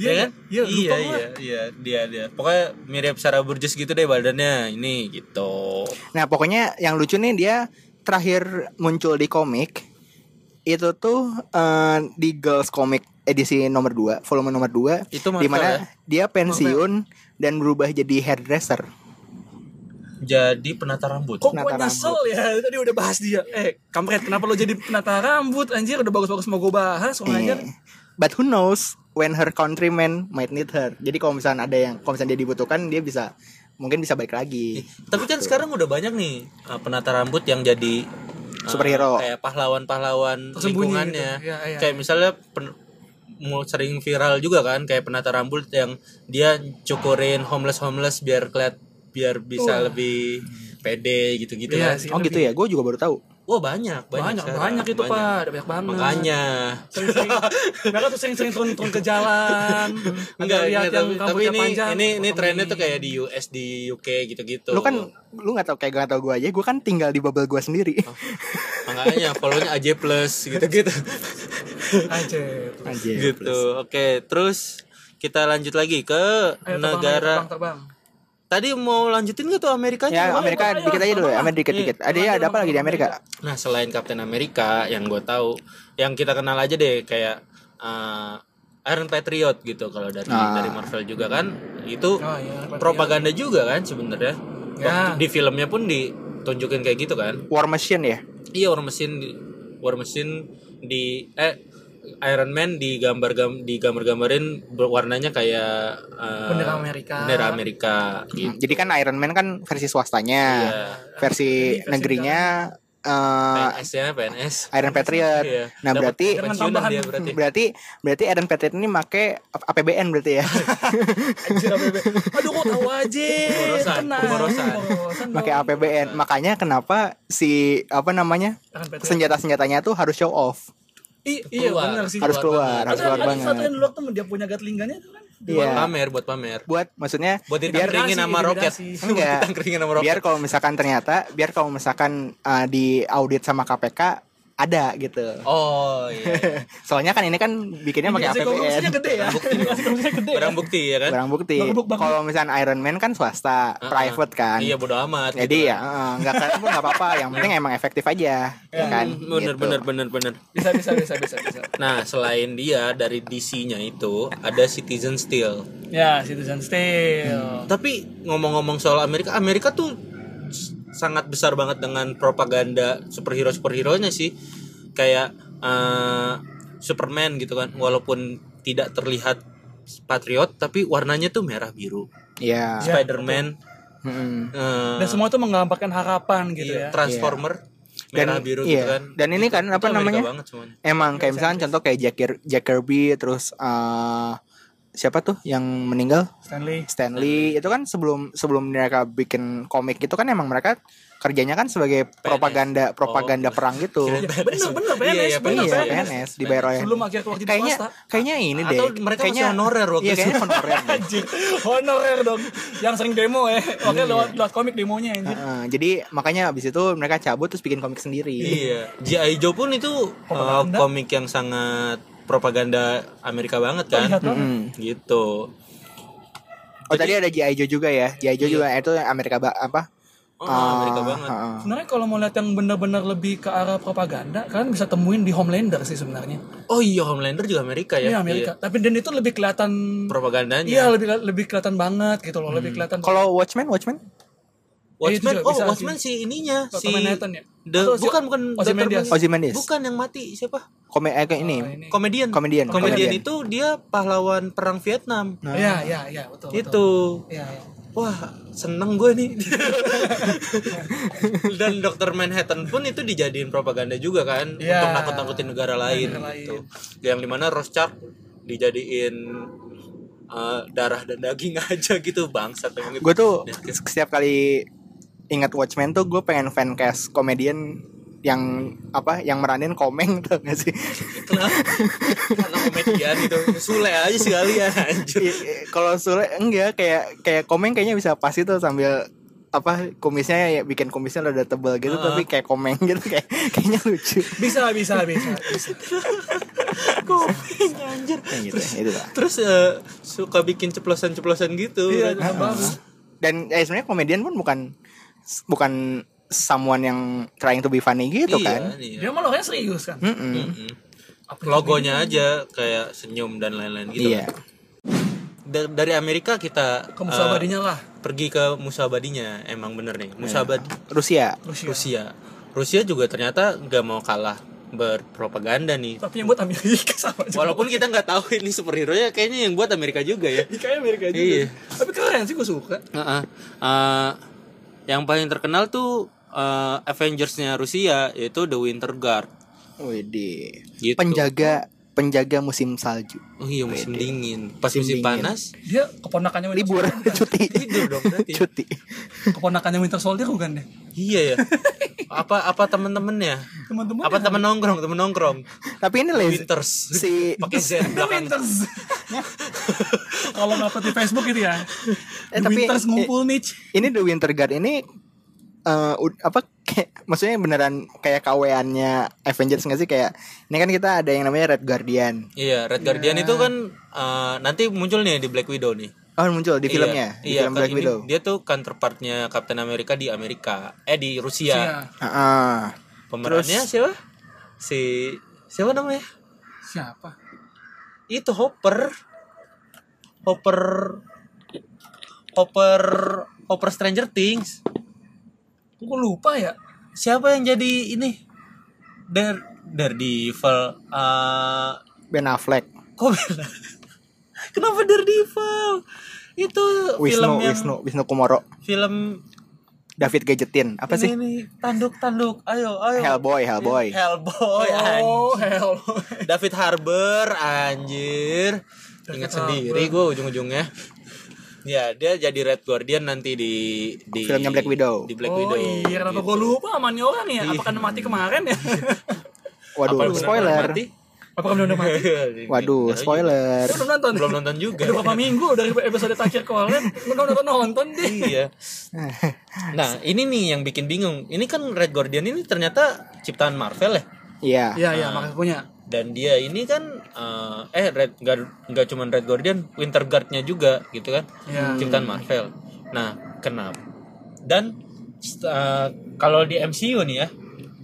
ya kan? iya, lupa iya gua. iya iya. Dia dia. Pokoknya mirip Sarah Burgess gitu deh badannya. Ini gitu. Nah pokoknya yang lucu nih dia terakhir muncul di komik itu tuh eh, di Girls Comic edisi nomor 2 volume nomor 2 Itu di Marvel mana ya? dia pensiun dan berubah jadi hairdresser. jadi penata rambut. Kok Penata gue nyesel ya? Tadi udah bahas dia. Eh kampret kenapa lo jadi penata rambut? Anjir udah bagus-bagus mau gue bahas Eh, But who knows when her countrymen might need her. Jadi kalau misalnya ada yang kalau misalnya dia dibutuhkan dia bisa mungkin bisa balik lagi. tapi kan sekarang udah banyak nih uh, penata rambut yang jadi uh, Superhero. kayak pahlawan-pahlawan Tersembunyi lingkungannya gitu. Iya, iya. kayak misalnya pen- mau sering viral juga kan kayak penata rambut yang dia cukurin homeless homeless biar keliat biar bisa Wah. lebih pede gitu-gitu Iya kan sih, Oh gitu ya, gue juga baru tahu. Wah banyak Banyak, banyak sekarang. banyak itu Banyak. pak Ada banyak banget makanya Sering-sering Mereka tuh sering-sering turun, turun ke jalan enggak, lihat enggak, yang tapi, tapi ini panjang ini ini trennya tuh kayak di US di UK gitu-gitu Lu kan lu nggak tahu kayak gak tau gue aja, gue kan tinggal di bubble gue sendiri. Oh. makanya follownya AJ plus gitu-gitu Aja Aja. gitu oke terus kita lanjut lagi ke Ayo terbang, negara terbang, terbang. Tadi mau lanjutin gak tuh Amerikanya Ya Amerika ayo, dikit aja dulu ya. Amerika dikit dikit. Ada ya ada apa lagi di Amerika? nah selain Captain America yang gue tahu yang kita kenal aja deh kayak uh, Iron Patriot gitu kalau dari Ah. dari Marvel juga kan itu Oh iya propaganda juga kan sebenarnya Ya. Waktu di filmnya pun ditunjukin kayak gitu kan War Machine ya. Iya War Machine War Machine di eh Iron Man digambar gam digambar-gambarin warnanya kayak eh, Bendera Amerika. Bendera Amerika gitu. Jadi kan Iron Man kan versi swastanya. Iya. Versi versi negerinya eh PNS-nya PNS. Iron Patriot. Iya. Nah, Dapat berarti- dia berarti. berarti berarti Iron Patriot ini make APBN berarti ya. Anjir. Aduh kok tahu aja. APBN. Makanya kenapa si apa namanya? Iron Patriot. senjata-senjatanya tuh harus show off. I- iya Keluar. benar sih Harus keluar, harus Ada keluar ada banget. satu yang dulu waktu dia punya gatlinggannya itu kan Buat Iya. pamer, buat pamer. Buat maksudnya Buat biar ditangkringin sama roket. enggak Ditangkringin sama roket. biar kalau misalkan ternyata biar kalau misalkan uh, di audit sama KPK ada gitu. Oh iya. Soalnya kan ini kan bikinnya pakai Indikasi korupsinya APBN. gede ya gede ya Barang bukti ya kan? Barang bukti. Bukti. Kalau misalkan Iron Man kan swasta, Uh-uh. private kan. Iya bodo amat. Jadi gitu ya uh, nggak keren pun nggak apa-apa. Yang penting emang efektif aja, ya kan? Hmm, bener Gitu. bener bener bener. Bisa bisa bisa bisa bisa Nah selain dia dari DC-nya itu ada Citizen Steel. Ya Citizen Steel Tapi ngomong-ngomong soal Amerika, Amerika tuh sangat besar banget dengan propaganda superhero superhero-nya sih. Kayak eh, Superman gitu kan, walaupun tidak terlihat patriot, tapi warnanya tuh merah biru. Iya. Ya, Spider-Man, Mm-mm. eh, Dan semua itu menggambarkan harapan gitu iya, ya Transformer, Dan- merah biru iya. gitu kan. Dan ini kan itu apa namanya? Emang kayak misalkan contoh kayak Jack, Jack Kirby terus eh siapa tuh yang meninggal? Stanley. Stanley. Itu kan sebelum sebelum mereka bikin komik itu kan emang mereka kerjanya kan sebagai propaganda propaganda Oh. perang gitu. Bener bener Iya, iya, PNS bener Iya, PNS PNS dibayar oleh Sebelum akhir waktu kayaknya swasta. kayaknya ini deh. Atau mereka kayaknya honorer waktu Iya, itu. kayaknya honorer. Anjir Honorer dong. Yang sering demo ya Oke lewat, lewat komik demonya anjir Heeh, jadi makanya abis itu mereka cabut terus bikin komik sendiri. Iya, G.I. Joe pun itu uh, komik yang sangat propaganda Amerika banget kan. Mm. Gitu. Oh tadi ada G.I. Joe juga ya. G.I. Joe juga itu Amerika ba- apa? Oh, Amerika Ah, banget. heeh. Sebenarnya kalau mau lihat yang benar-benar lebih ke arah propaganda Kalian bisa temuin di Homelander sih sebenarnya Oh iya, Homelander juga Amerika ya. Iya Amerika Tapi dan itu lebih kelihatan Iya. Propagandanya. Iya lebih lebih kelihatan banget gitu loh Lebih kelihatan Kalau Watchmen, Watchmen? Watchmen, juga oh bisa Watchmen si ininya, si. Manhattan ya? The, Atau bukan bukan Ozymandias? Bukan yang mati siapa? Kome eh, ini. Oh, ini. Komedian. Komedian. Komedian itu dia pahlawan perang Vietnam. Nah. Iya iya iya betul betul. Itu. Iya iya Wah, seneng gue nih. Dan Dr. Manhattan pun itu dijadiin propaganda juga kan Iya. untuk nakut-nakutin negara lain Negara gitu. lain. Yang di mana Rorschach dijadiin uh, darah dan daging aja gitu itu. Gue tuh Ya, setiap kali ingat Watchmen tuh gue pengen fancast komedian yang apa yang meranin komeng tuh gak sih Kenapa? Karena komedian gitu. Sule aja sekalian anjir. Iya, iya. kalau Sule enggak kayak kayak komeng kayaknya bisa pas itu sambil apa kumisnya ya bikin kumisnya udah tebel gitu Ah. tapi kayak komeng gitu kayak kayaknya lucu Bisa, bisa, bisa. bisa. Komeng anjir. Kayak gitu itu lah Terus eh, suka bikin ceplosan-ceplosan gitu. Iya, bagus. dan eh, sebenarnya komedian pun bukan bukan someone yang trying to be funny gitu Iya, kan iya. Dia malah serius kan. Mm-mm. Mm-mm. Logonya aja kayak senyum dan lain-lain gitu. iya Da- dari Amerika kita Ke eh, musuh abadinya lah. pergi ke musuh abadinya emang bener nih musuh abadi Rusia Rusia. Rusia Rusia juga ternyata nggak mau kalah berpropaganda nih Tapi yang buat Amerika sama aja. walaupun kita nggak tahu ini superhero nya kayaknya yang buat Amerika juga ya Kayak Amerika juga. Iya. Tapi keren sih gue suka. Heeh. Eh, yang paling terkenal tuh eh, Avengers-nya Rusia yaitu The Winter Guard Widih. Gitu. penjaga penjaga musim salju oh iya musim dingin pas Musim musim, dingin. panas Dia keponakannya Winter libur Soldier. cuti tidur dong berarti cuti Keponakannya Winter Soldier bukan deh. iya ya apa apa temen-temennya Teman-teman. apa temen nongkrong temen nongkrong tapi ini lazy Winters si pakai Z belakang Winters. Kalau ngupload di Facebook gitu ya. Eh, The tapi- Winters ngumpul nih. ini The Winter Guard ini eh ud- apa kayak maksudnya beneran kayak kaweannya Avengers nggak sih kayak ini kan kita ada yang namanya Red Guardian Iya, Red Guardian itu kan eh, nanti muncul nih di Black Widow nih. oh muncul di Iya, filmnya di iya, film Black Widow Dia tuh counterpartnya Captain America di Amerika. Eh di Rusia. Iya. Ah, ah. Pemerannya siapa? Si siapa namanya? Siapa? Itu Hopper. Hopper Hopper Hopper Stranger Things. Gue lupa ya. Siapa yang jadi ini? Dar Daredevil. eh Ben Affleck kok beda? Kenapa Daredevil? Itu Wisnu film yang Wisnu Wisnu Kumoro film David Gadgetin apa sih ini, tanduk tanduk ayo ayo Hellboy Hellboy Hellboy oh, anjir. hell. David Harbour anjir ingat sendiri gue ujung-ujungnya ya dia jadi Red Guardian nanti di di Filmnya Black Widow. di Black oh Widow iya, kenapa gitu. gue lupa sama nih orang ya? Apa karena mati kemarin ya? waduh Apa spoiler mati? Apa kamu udah mati? waduh spoiler Lu belum nonton? belum nonton juga Udah berapa minggu dari episode terakhir kemarin Lu udah nonton nonton deh iya nah ini nih yang bikin bingung ini kan Red Guardian ini ternyata ciptaan Marvel ya iya Iya iya makanya punya dan dia ini kan eh, eh Red Guard nggak cuma Red Guardian Winter Guard-nya juga gitu kan Iya. ciptaan Marvel nah kenapa dan eh, kalau di MCU nih ya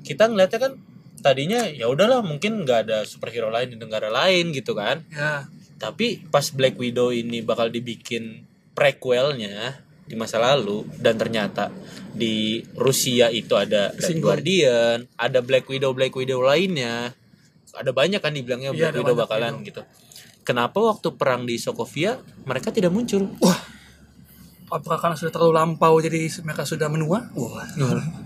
kita ngeliatnya kan tadinya ya udahlah mungkin nggak ada superhero lain di negara lain gitu kan Ya tapi pas Black Widow ini bakal dibikin prequelnya di masa lalu dan ternyata di Rusia itu ada Red. Guardian, ada Black Widow Black Widow lainnya. Ada banyak kan dibilangnya Iya, Black Widow bakalan gitu. Kenapa waktu perang di Sokovia mereka tidak muncul? Apakah karena sudah terlalu lampau jadi mereka sudah menua? Wah.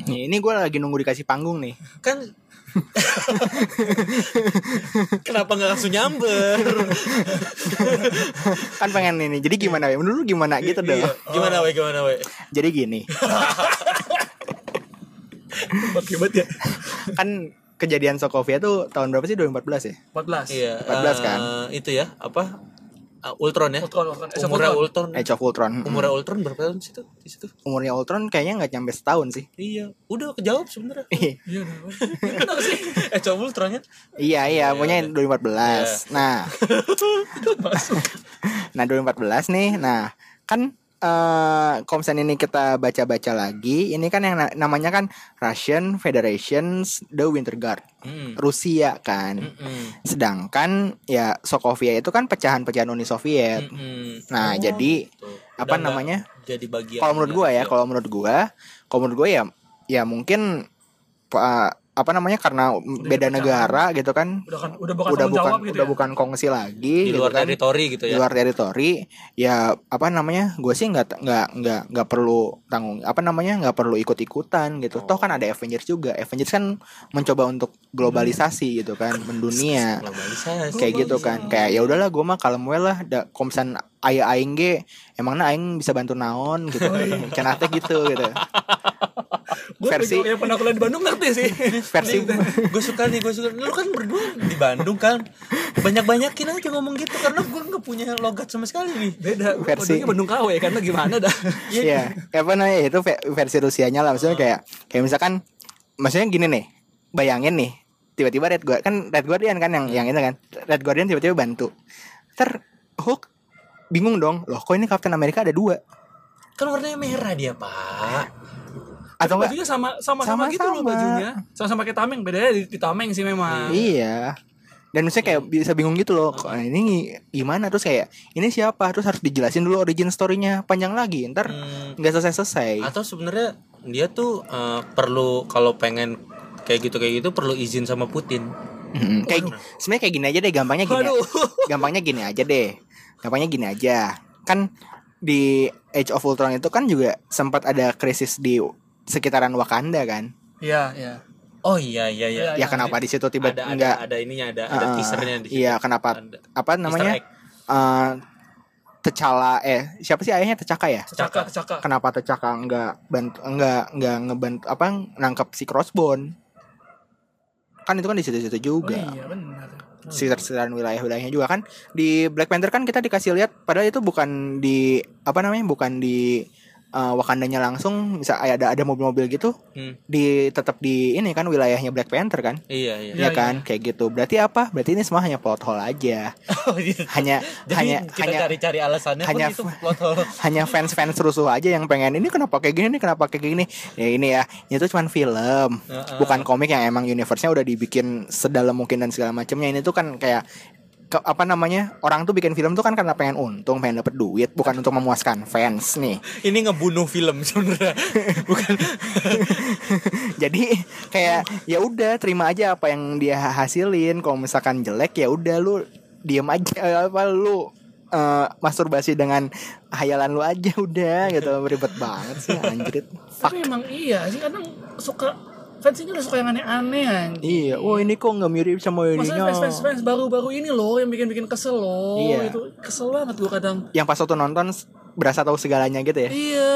Nih, ini gue lagi nunggu dikasih panggung nih. Kan Kenapa nggak langsung nyamber? kan pengen ini. Jadi gimana ya menurut gimana? Gitu dong. Gimana we gimana we? jadi gini. Oke banget ya. Kan kejadian Sokovia tuh tahun berapa sih 2014 ya 14 Iya, 14 kan? eh, itu ya, apa? Uh, Ultron ya? Ultron, Ultron. Eh, Umurnya Ultron. Age of Ultron Umurnya Ultron berapa tahun sih tuh di situ? umurnya Ultron kayaknya nggak nyampe setahun sih Iya, udah kejawab sebenarnya. Iya udah Bener sih eh, coba Ultron ya? iya iya pokoknya 2014 nah Masuk nah 2014 nih nah kan eh kalau misalnya ini kita baca-baca lagi ini kan yang na- namanya kan Russian Federation's The Winter Guard Hmm. Rusia kan Mm-mm. sedangkan ya Sokovia itu kan pecahan-pecahan Uni Soviet Mm-mm. nah jadi Tuh. apa Udah nggak namanya Jadi bagian. kalau menurut gua ya Iya. kalau menurut gua kalau menurut gua ya ya mungkin pa- apa namanya karena beda pecahan. negara gitu kan. Udah kan Udah bukan udah bukan gitu udah ya? bukan kongsi lagi di gitu luar kan. teritori gitu di ya. luar teritori. Ya apa namanya gue sih nggak nggak nggak nggak perlu tanggung apa namanya nggak perlu ikut ikutan gitu toh kan ada Avengers juga. Avengers kan mencoba untuk globalisasi gitu kan mendunia. Globalisasi. kayak gitu kan. Kayak ya udahlah gue mah kalem we lah. Da komisan ayah aing ge emangnya aing bisa bantu naon gitu cenah teh gitu gitu Gue versi yang pernah kuliah di Bandung ngerti sih. versi gue suka nih gue suka lu kan berdua di Bandung kan banyak banyakin aja ngomong gitu karena gue nggak punya logat sama sekali nih Beda. Versi- Bandung KW karena gimana dah. Iya, apa namanya itu ve- versi Rusianya lah maksudnya kayak kayak misalkan maksudnya gini nih. Bayangin nih, tiba-tiba Red Guardian kan Red Guardian kan yang yang itu kan. Red Guardian tiba-tiba bantu. Ter Hulk bingung dong. Loh, kok ini Captain America ada dua? kan warnanya merah dia pak Atau enggak? bajunya sama sama sama gitu loh Sama-sama. bajunya. Sama-sama kayak tameng, bedanya di, di tameng sih memang. Iya. Dan misalnya kayak bisa bingung gitu loh. Kok ini gimana terus kayak ini siapa? Terus harus dijelasin dulu origin story-nya panjang lagi. Ntar Hmm, nggak selesai-selesai. atau sebenarnya dia tuh eh, perlu kalau pengen kayak gitu kayak gitu perlu izin sama Putin Mm, kayak sebenarnya kayak gini aja deh gampangnya gini Waduh. gampangnya gini aja deh gampangnya gini aja kan di Age of Ultron itu kan juga sempat ada krisis di sekitaran Wakanda kan? Iya, iya. oh iya iya iya. Iya, ya kenapa di situ tiba ada ada enggak ada ininya ada ada uh, teasernya di situ. iya kenapa Ada apa namanya? Egg. eh T'Challa eh siapa sih ayahnya? T'Chaka ya? Caka, caka. kenapa T'Chaka enggak bantu enggak enggak ngebantu apa nangkap si Crossbone? Kan itu kan di situ-situ Oh juga iya benar. sekitar-sekitaran wilayah-wilayahnya juga kan? Di Black Panther kan kita dikasih lihat padahal itu bukan di apa namanya? Bukan di uh, Wakandanya langsung bisa ada ada mobil-mobil gitu Hmm, di tetap di ini kan wilayahnya Black Panther kan? Iya iya. Ya Iya, kan? kayak gitu. Berarti apa? Berarti ini semua hanya plot hole aja. Oh, gitu. hanya jadi hanya kita hanya cari-cari alasannya hanya- pun itu plot hole. hanya fans-fans rusuh aja yang pengen ini kenapa kayak gini? Ini kenapa kayak gini? Ya ini ya. Itu cuma film. Heeh. bukan komik yang emang universe-nya udah dibikin sedalam mungkin dan segala macamnya. Ini tuh kan kayak ke- apa namanya orang tuh bikin film tuh kan karena pengen untung pengen dapet duit bukan untuk memuaskan fans nih. Ini ngebunuh film sebenarnya. Bukan. Jadi kayak ya udah terima aja apa yang dia hasilin. Kalau misalkan jelek ya udah lu diem aja eh, apa lu eh, masturbasi dengan hayalan lu aja udah gitu. Ribet banget sih anjrit. Fuck. Tapi emang iya sih kadang suka fans ini udah suka yang aneh-aneh anjing. iya oh ini kok nggak mirip sama Maksudnya ininya fans fans fans baru-baru ini loh yang bikin-bikin kesel loh. Iya. Itu kesel banget gua kadang. yang pas waktu nonton berasa tahu segalanya gitu ya Iya.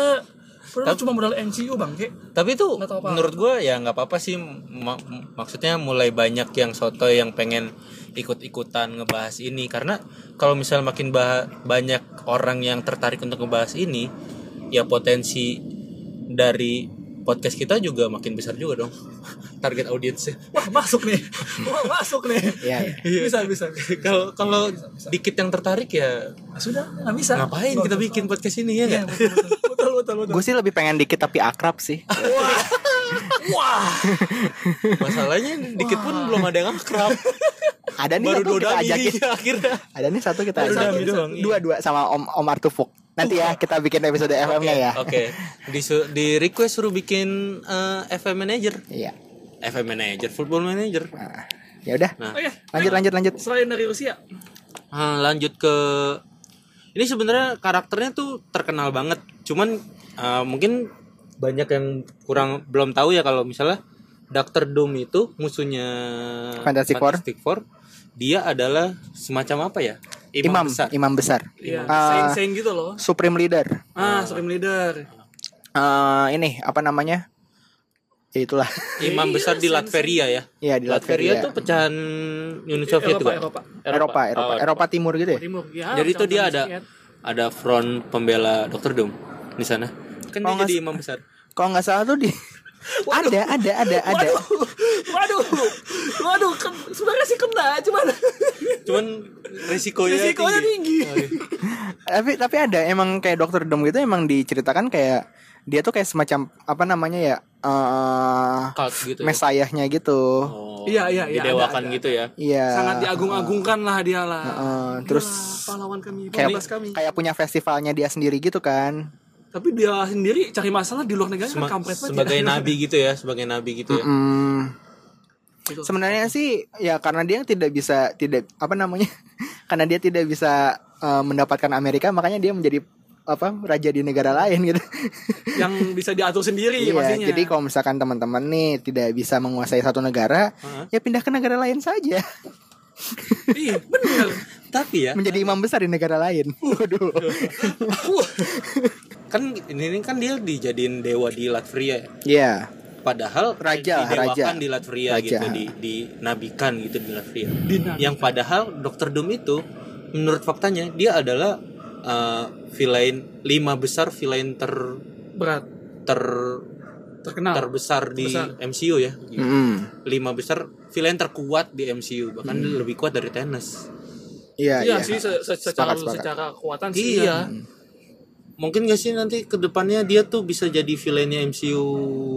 Padahal cuma modal MCU bang, Ki. tapi itu apa. menurut gue ya nggak apa-apa sih Ma- maksudnya mulai banyak yang soto yang pengen ikut-ikutan ngebahas ini karena kalau misal makin bah- banyak orang yang tertarik untuk ngebahas ini ya potensi dari podcast kita juga makin besar juga dong target audiensnya Wah masuk nih. Wah masuk nih. Iya, iya. Bisa bisa. bisa. kalau kalau dikit yang tertarik ya Ah, Sudah nggak bisa. ngapain kita bikin podcast ini ya nggak? betul betul betul betul. betul. gue sih lebih pengen dikit tapi akrab sih Wah. masalahnya dikit pun belum ada yang akrab ada nih baru satu kita ajakin. akhirnya. Ada nih satu kita Baru ajakin. doang, iya. dua dua sama om om Artufuk. Nanti ya kita bikin episode FM-nya ya. Oke, di di request suruh bikin eh, FM manager, iya. FM manager, football manager. Nah, ya udah. Nah, Oh iya. lanjut lanjut lanjut. Selain dari Rusia. ah, lanjut ke ini sebenarnya karakternya tuh terkenal banget, cuman eh, mungkin banyak yang kurang belum tahu ya kalau misalnya Doctor Doom itu musuhnya Fantastic Four. Four, dia adalah semacam apa ya? imam besar. imam besar Iya. Ah. Saying-saying gitu loh. supreme leader Ah, Supreme Leader. Eh ini apa namanya ya itulah Imam besar di Latveria ya. Iya di Latveria Latveria tuh pecahan Uni Soviet Eropa, juga. Eropa. Eropa Eropa Oh, Eropa Timur gitu ya Timur. Ya, Jadi itu dia ada Soviet. ada front pembela Dr. Doom di sana. Kan dia jadi imam besar. kalau nggak salah tuh di ada ada ada ada Waduh, waduh, kan, sebenarnya sih kena, cuman Cuman resikonya, risikonya tinggi. Oh, iya. tapi tapi ada emang kayak dokter Doom gitu emang diceritakan kayak dia tuh kayak semacam apa namanya ya eh Cult gitu. ya. mesayahnya gitu Oh, Iya, iya, iya, Didewakan ada, ada. gitu ya. iya Sangat diagung-agungkan lah dia lah. Heeh, terus Inilah pahlawan kami, kayak kami. kayak punya festivalnya dia sendiri gitu kan Tapi dia sendiri cari masalah di luar negara Sema- kan kampret banget. sebagai ya. nabi gitu ya, sebagai nabi gitu ya. Hmm, Gitu. sebenarnya sih ya karena dia tidak bisa tidak apa namanya karena dia tidak bisa eh, mendapatkan Amerika makanya dia menjadi apa raja di negara lain gitu. Yang bisa diatur sendiri Iya, pastinya. jadi kalau misalkan teman-teman nih tidak bisa menguasai satu negara, Hah? ya pindah ke negara lain saja, iya, bener. Tapi ya, menjadi imam besar di negara lain. Waduh. Kan ini ini kan dia dijadiin dewa di Latvia ya. Iya. padahal Raja, didewakan raja. di Latvia Raja. gitu di dinabikan gitu di Latvia Dinabikan. yang padahal Dr. Doom itu menurut faktanya dia adalah uh, villain lima besar villain ter berat ter terkenal terbesar di Besar. MCU ya Mm. lima besar villain terkuat di MCU bahkan Hmm. lebih kuat dari Thanos Iya, iya iya. sih se- se- secara Sepakat, sepakat. secara kekuatan sih Iya. iya mungkin gak sih nanti ke depannya dia tuh bisa jadi villainnya MCU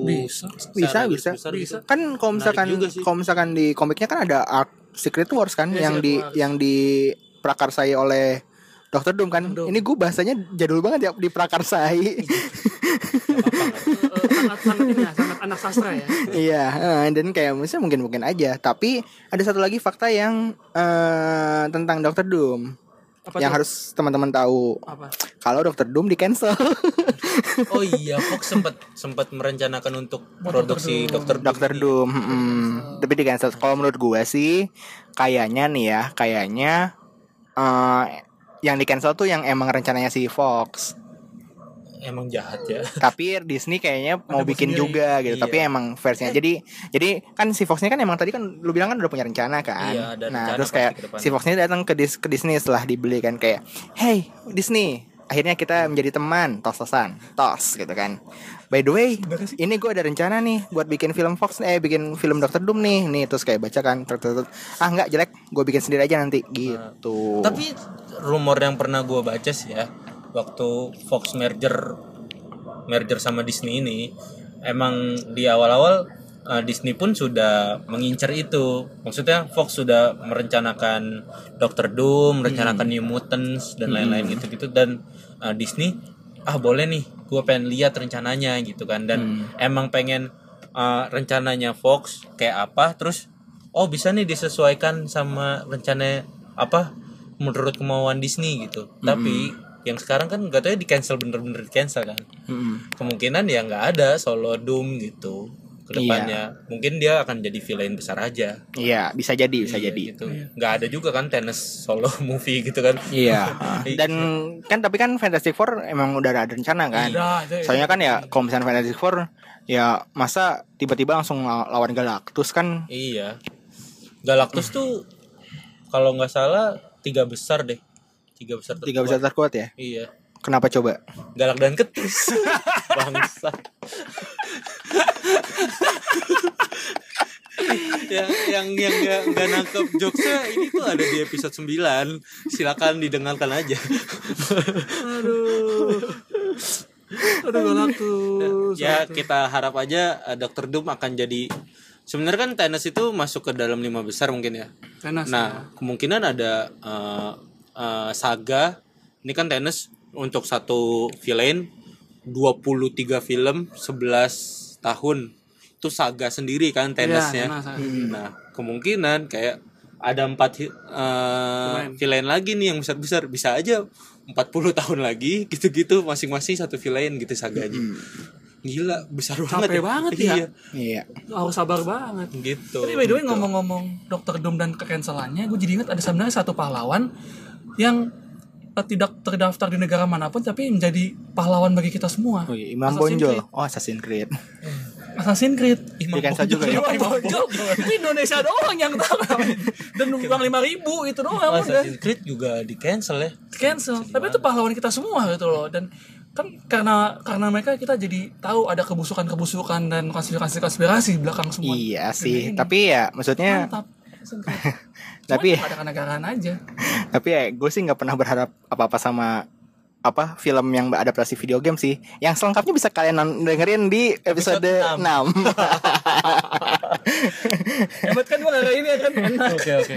bisa Bisa, bisa. besar Bisa. gitu. Kan kalau misalkan kalau misalkan di komiknya kan ada arc Secret Wars kan Iya, yang Secret di Wars. yang diprakarsai oleh Dr. Doom kan. Doom. Ini gue bahasanya jadul banget ya diprakarsai. Eh, eh, sangat sangat ini ya sangat anak sastra ya Iya, eh, dan kayak misalnya mungkin mungkin aja. Tapi ada satu lagi fakta yang eh, tentang Dr. Doom apa yang tuh? harus teman-teman tahu. apa Kalau Dr. Doom di cancel. oh iya Fox sempat sempat merencanakan untuk produksi Dokter Doom Dr. ini. Doom, mm, tapi di cancel. Kalau menurut gue sih, kayaknya nih ya, kayaknya eh yang di cancel tuh yang emang rencananya si Fox. Emang jahat ya tapi Disney kayaknya mau bos bikin sendiri. juga gitu. Iya. Tapi emang versinya. Jadi jadi kan si Foxnya kan emang tadi kan lu bilang kan udah punya rencana kan. Iya, ada nah, rencana terus kayak si Foxnya datang ke Dis ke Disney setelah dibeli kan kayak, "Hey, Disney, akhirnya kita menjadi teman, tos-tosan, tos gitu kan." By the way, ini gue ada rencana nih buat bikin film Fox eh bikin film Dr. Doom nih. Nih terus kayak baca kan, ah nggak jelek, gue bikin sendiri aja nanti gitu. tapi rumor yang pernah gue baca sih ya waktu Fox merger merger sama Disney ini emang di awal-awal uh, Disney pun sudah mengincar itu. Maksudnya Fox sudah merencanakan Doctor Doom merencanakan New Mutants dan lain-lain gitu-gitu. Dan uh, Disney ah boleh nih gue pengen lihat rencananya gitu kan. Dan emang pengen uh, rencananya Fox kayak apa terus oh bisa nih disesuaikan sama rencana apa menurut kemauan Disney gitu. Tapi yang sekarang kan nggak tahu ya di cancel bener-bener di cancel kan. Mm-mm. kemungkinan ya nggak ada solo Doom gitu. Ke depannya mungkin dia akan jadi villain besar aja. Iya, bisa jadi, bisa Iya, jadi. gitu. Nggak ada juga kan tenis solo movie gitu kan. Iya. Dan kan tapi kan Fantastic Four emang udah ada rencana kan. Itu- Soalnya kan ya kalau misalnya Fantastic Four ya masa tiba-tiba langsung law- lawan Galactus kan? Iya. Galactus tuh kalau nggak salah tiga besar deh tiga besar tiga terkuat. besar terkuat ya. iya Kenapa coba? galak dan ketus bangsa yang yang yang nggak nggak nangkep jokesnya ini tuh ada di episode 9 silakan didengarkan aja aduh aduh galactus ya kita harap aja uh, Dr. Doom akan jadi sebenarnya kan Thanos itu masuk ke dalam lima besar mungkin ya Tenas nah kemungkinan ada uh, uh, saga ini kan Thanos untuk satu villain 23 film 11 tahun itu saga sendiri kan Iya, Thanos, Nah, kemungkinan kayak ada empat eh, villain lagi nih yang besar-besar bisa aja 40 tahun lagi gitu-gitu masing-masing satu villain gitu saganya. Gila, besar banget. Capek banget ya. Iya, Iya. harus sabar banget gitu. Tapi by the way ngomong-ngomong Dokter Doom dan kecancelannya, gue jadi ingat ada sebenarnya satu pahlawan yang eh, tidak terdaftar di negara mana pun tapi menjadi pahlawan bagi kita semua. Oh, iya, Imam Assassin's Bonjol. Creed. Oh, Assassin's Creed. Assassin's Creed. Di cancel juga ya. Imam Bonjol. Itu Indonesia doang yang tahu. Dan uang lima ribu itu doang udah Assassin's Creed juga di cancel ya. cancel. Tapi itu pahlawan kita semua gitu loh. Dan kan karena karena mereka kita jadi tahu ada kebusukan-kebusukan dan konspirasi-konspirasi di belakang semua. Iya sih, ini. tapi ya maksudnya mantap. Tapi- ada kenegaraan aja. tapi ya gue sih nggak pernah berharap apa-apa sama apa film yang adaptasi video game sih. Yang selengkapnya bisa kalian dengerin di episode, Episode 6. Hebat kan gua gara ini kan enak. Oke, oke.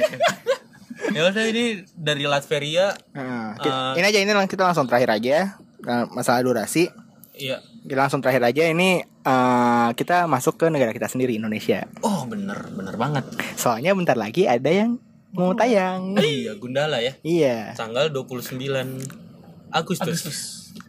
Ya udah ini dari Latveria Nah, ki- Eh. ini aja ini lang- kita langsung terakhir aja Nah, masalah durasi. Iya. Kita langsung terakhir aja ini eh, kita masuk ke negara kita sendiri Indonesia. Oh, bener, bener banget. Soalnya bentar lagi ada yang mau tayang. Iya, Gundala ya. Iya. Tanggal 29 Agustus. Agustus.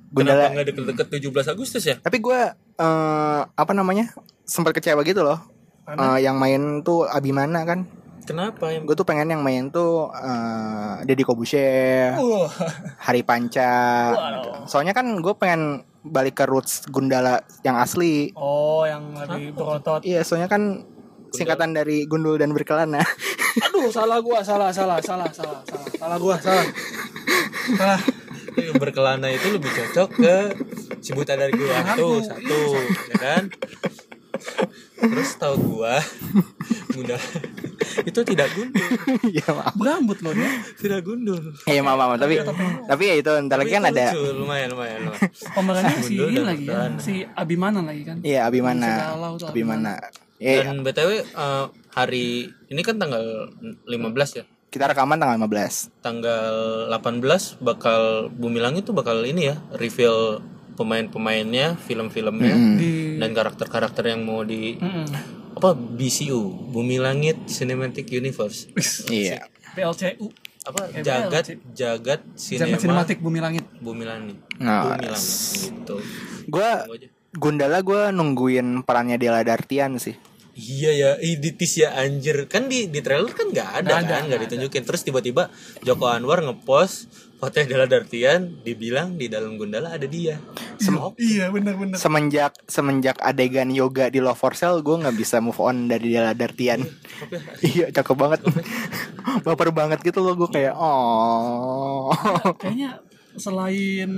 Gundala. Kenapa nggak deket-deket 17 Agustus ya? Tapi gue eh apa namanya sempat kecewa gitu loh. Eh, yang main tuh Abimana kan. kenapa yang gue tuh pengen yang main tuh eh Deddy Kobusier Wah. Hari Panca Wow. soalnya kan gue pengen balik ke roots Gundala yang asli Oh, yang lagi berotot. iya soalnya kan singkatan dari gundul dan berkelana Aduh, salah gua, salah, salah, salah, salah, salah, salah gua, salah. Salah. yang berkelana itu lebih cocok ke Cibuta dari gua tuh satu ya kan terus tahu gua bunda itu tidak gundul iya maaf Berambut loh dia. tidak gundul iya maaf, maaf. tapi tapi ya itu ntar lagi kan ada lucu, lumayan lumayan, lumayan. Pemerannya si ini lagi ya, si Abimana lagi kan. iya Abimana tuh Abimana Iya, dan btw eh, hari ini kan tanggal 15 ya? Kita rekaman tanggal 15 tanggal 18 bakal Bumi Langit tuh bakal ini ya reveal pemain-pemainnya film-filmnya Hmm. Di dan karakter-karakter yang mau di Mm-mm. apa BCU Bumi Langit Cinematic Universe. Iya. PLCU apa Eh, jagat jagat Jangan sinema sinematik bumi langit. Bumi Langit. Nah, Bumi Langit gitu. Gue. Gundala gue nungguin perannya Della Dartian sih Iya ya, ih di tease ya anjir. Kan di di trailer kan nggak ada ada, kan, nggak ditunjukin. Terus tiba-tiba Joko Anwar ngepost foto Della Dartian, dibilang di dalam Gundala ada dia. Sem- Iya, benar-benar. semenjak semenjak adegan yoga di Love for Sale gue nggak bisa move on dari Della Dartian. Iya cakep banget. Baper banget gitu loh gue kayak oh. Kayaknya selain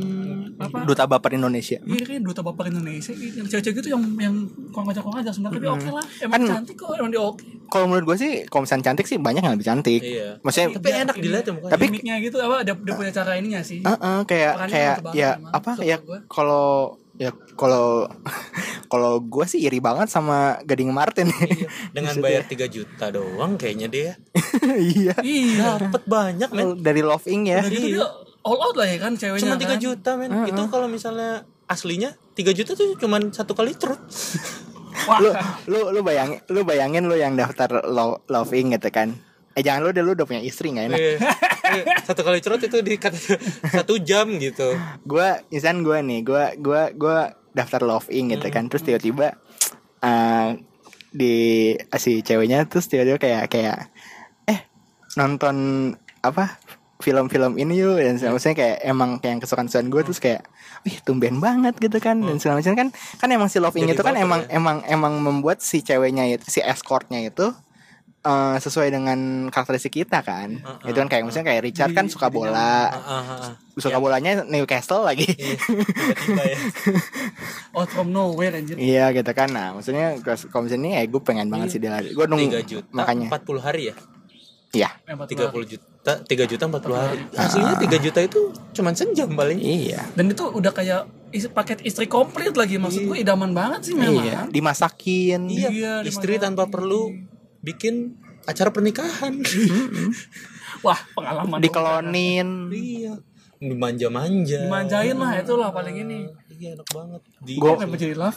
apa? duta baper Indonesia Iya kayak duta bapak Indonesia gitu. Yang cewek-cewek gitu yang yang kurang ngajak kurang ngajak sebenarnya tapi oke lah. Emang Kan- cantik kok, emang dia oke. kalau menurut gue sih kalau misalnya cantik sih banyak yang lebih cantik Iya. maksudnya Tapi enak dilihat ya mukanya. Tapi- Gimiknya gitu apa dia, dia punya cara ininya sih. eh, eh, kayak Perannya kayak ya emang, apa ya kalau ya kalau kalau gue sih iri banget sama Gading Martin Iya. Dengan bayar 3 juta doang kayaknya dia iya Iya. dapat banyak men. dari Love Inc ya Udah gitu dia all out lah ya kan ceweknya Cuma 3 kan. juta men. Itu kalau misalnya aslinya 3 juta tuh cuman satu kali truk. Wah, lu lu lu bayangin lu bayangin lu yang daftar Lo- Love Inc gitu kan eh jangan lu deh lu udah punya istri nggak enak Iya. Iya, satu kali truk itu dikata satu jam gitu. gue insan gue nih gue gua gua daftar Love Inc gitu kan terus tiba-tiba eh di si ceweknya terus tiba-tiba kayak kayak eh nonton apa film-film ini yuk. Dan segala macamnya kayak emang kayak yang kesukaan-kesukaan gue terus kayak wih tumben banget gitu kan dan segala macam. Kan kan emang si Love Inc Jadi itu kan emang ya. emang emang membuat si ceweknya itu si escortnya itu eh, sesuai dengan karakteristik kita kan. Uh-uh. itu kan kayak misalnya kayak Richard kan suka bola. ah, ah, ah. suka bolanya Newcastle lagi. Iya, tiba-tiba ya. out from nowhere anjir. Iya gitu kan. Nah maksudnya Kalau misalnya eh gue pengen banget sih dia Gue nunggu 3 juta Makanya. 40 hari ya? Iya. Empat 30 juta 3 juta 40 hari. Aslinya 3 juta itu cuman sejam paling. Iya Dan itu udah kayak is- paket istri komplit lagi maksud gue idaman banget sih memang. Iya Dimasakin Iya, Iya, istri tanpa perlu bikin acara pernikahan. Wah, pengalaman. Dikelonin iya. Dimanja-manja. Dimanjain lah itulah paling ini. Iya, enak banget.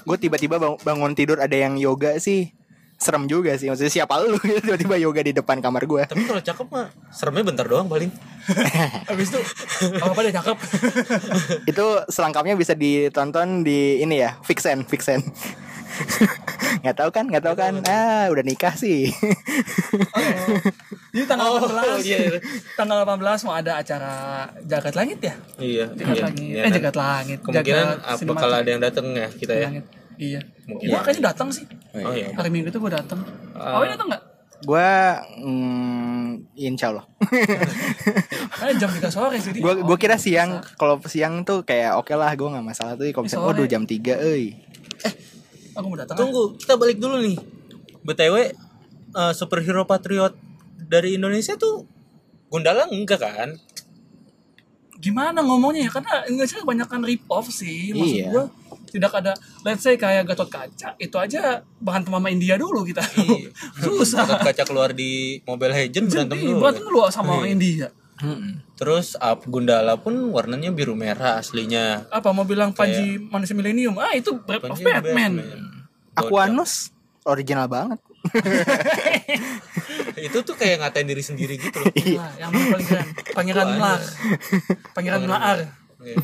Gue tiba-tiba bang- bangun tidur Ada yang yoga sih Serem juga sih Maksudnya siapa lu Tiba-tiba yoga di depan kamar gue Tapi kalau cakep mah seremnya bentar doang paling. Habis itu apa dia cakep. Itu selengkapnya bisa ditonton di Ini ya Vixen Vixen nggak tahu kan nggak tahu kan ah udah nikah sih Jadi tanggal Oh, 18 iya. Tanggal 18 mau ada acara Jagat Langit ya? Iya. Jagat iya. Langit. Iya, eh nah. Jagat Langit. Kemungkinan Jagat apa kalau ada yang datang ya kita ya. Langit. Iya. Mungkin. Gua kayaknya datang sih. Oh iya. Hari Minggu itu gua datang. Ah. Oh, datang enggak? gue mm, insya Allah Eh jam 3 sore sih. gue gue kira bisa. siang kalau siang tuh kayak oke lah gue nggak masalah tuh kalau misalnya Sore. waduh jam 3 euy Aku mau datang. Tunggu, kita balik dulu nih. BTW eh, superhero patriot dari Indonesia tuh Gundala enggak kan? Gimana ngomongnya ya? Karena Indonesia kebanyakan rip off sih. Maksud Iya. gua tidak ada let's say kayak Gatot Kaca itu aja bahan mama India dulu kita. Iya. Susah. Gatot kaca keluar di Mobile Legends berantem Jadi dulu. berantem dulu sama orang India. Terus up Gundala pun warnanya biru merah aslinya. Apa mau bilang Panji manusia milenium? Ah itu Breath of Panji Batman. Aquanus original banget Itu tuh kayak ngatain diri sendiri gitu loh. Wah, yang paling keren? Pangeran Wah, Melar. Pangeran Melaar. Iya.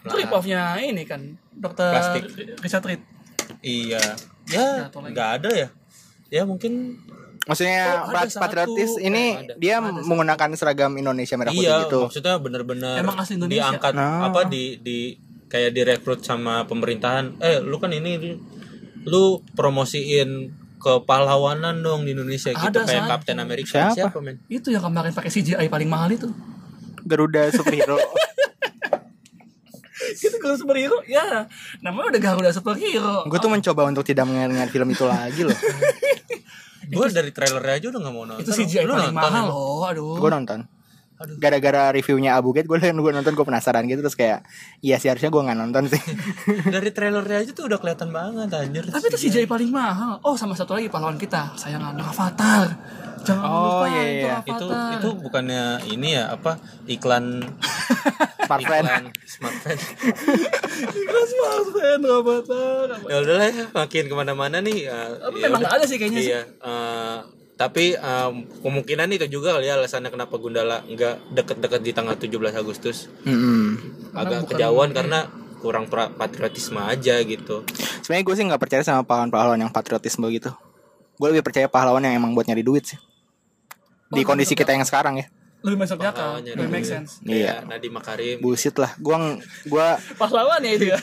Itu rip off-nya ini kan. Dokter Plastik. Richard Reed. Iya. Ya, lagi. nggak ada ya. Ya mungkin Maksudnya Oh, ada pat- satu. patriotis ini Ada. dia menggunakan seragam Indonesia merah putih Iya, gitu. maksudnya bener-bener Emang asli Indonesia? diangkat Nah. apa di di kayak direkrut sama pemerintahan. Eh, lu kan ini lu promosiin kepahlawanan dong di Indonesia gitu Ada, kayak San. Kapten Amerika Siapa? men? Itu yang kemarin pakai CGI paling mahal itu. Garuda superhero. Itu kalau superhero ya namanya udah Garuda superhero. gue tuh mencoba untuk tidak mengingat film itu lagi loh. Gue dari trailernya aja udah gak mau nonton. itu CGI Lu paling nonton mahal emang? loh. Aduh. gue nonton. Aduh. Gara-gara reviewnya Abu Gate gue gue nonton gue penasaran gitu terus kayak iya sih harusnya gue nggak nonton sih. Dari trailernya aja tuh udah kelihatan banget anjir. Tapi itu CGI paling mahal. Oh, sama satu lagi pahlawan kita, sayangan Avatar. Jangan Oh, lupa iya, itu iya. itu Avatar. itu bukannya ini ya apa iklan Smartphone. iklan smartphone Iklan Smartphone Avatar. ya udahlah ya makin ke mana-mana nih ya, Tapi ya memang udah. nggak ada sih kayaknya sih. iya eh, tapi em, kemungkinan itu juga kali ya alasannya kenapa Gundala nggak deket-deket di tanggal 17 Agustus Mm-mm. agak bukan- kejauhan karena kurang pra- patriotisme aja gitu Sebenarnya gue sih nggak percaya sama pahlawan-pahlawan yang patriotisme gitu. Gue lebih percaya pahlawan yang emang buat nyari duit sih. Di Oh, kondisi kita yang sekarang ya. Lebih masuk akal, lebih make sense. Iya. Kayak Nadiem Makarim Bullshit lah. Gua ng- gua Pahlawan ya itu ya.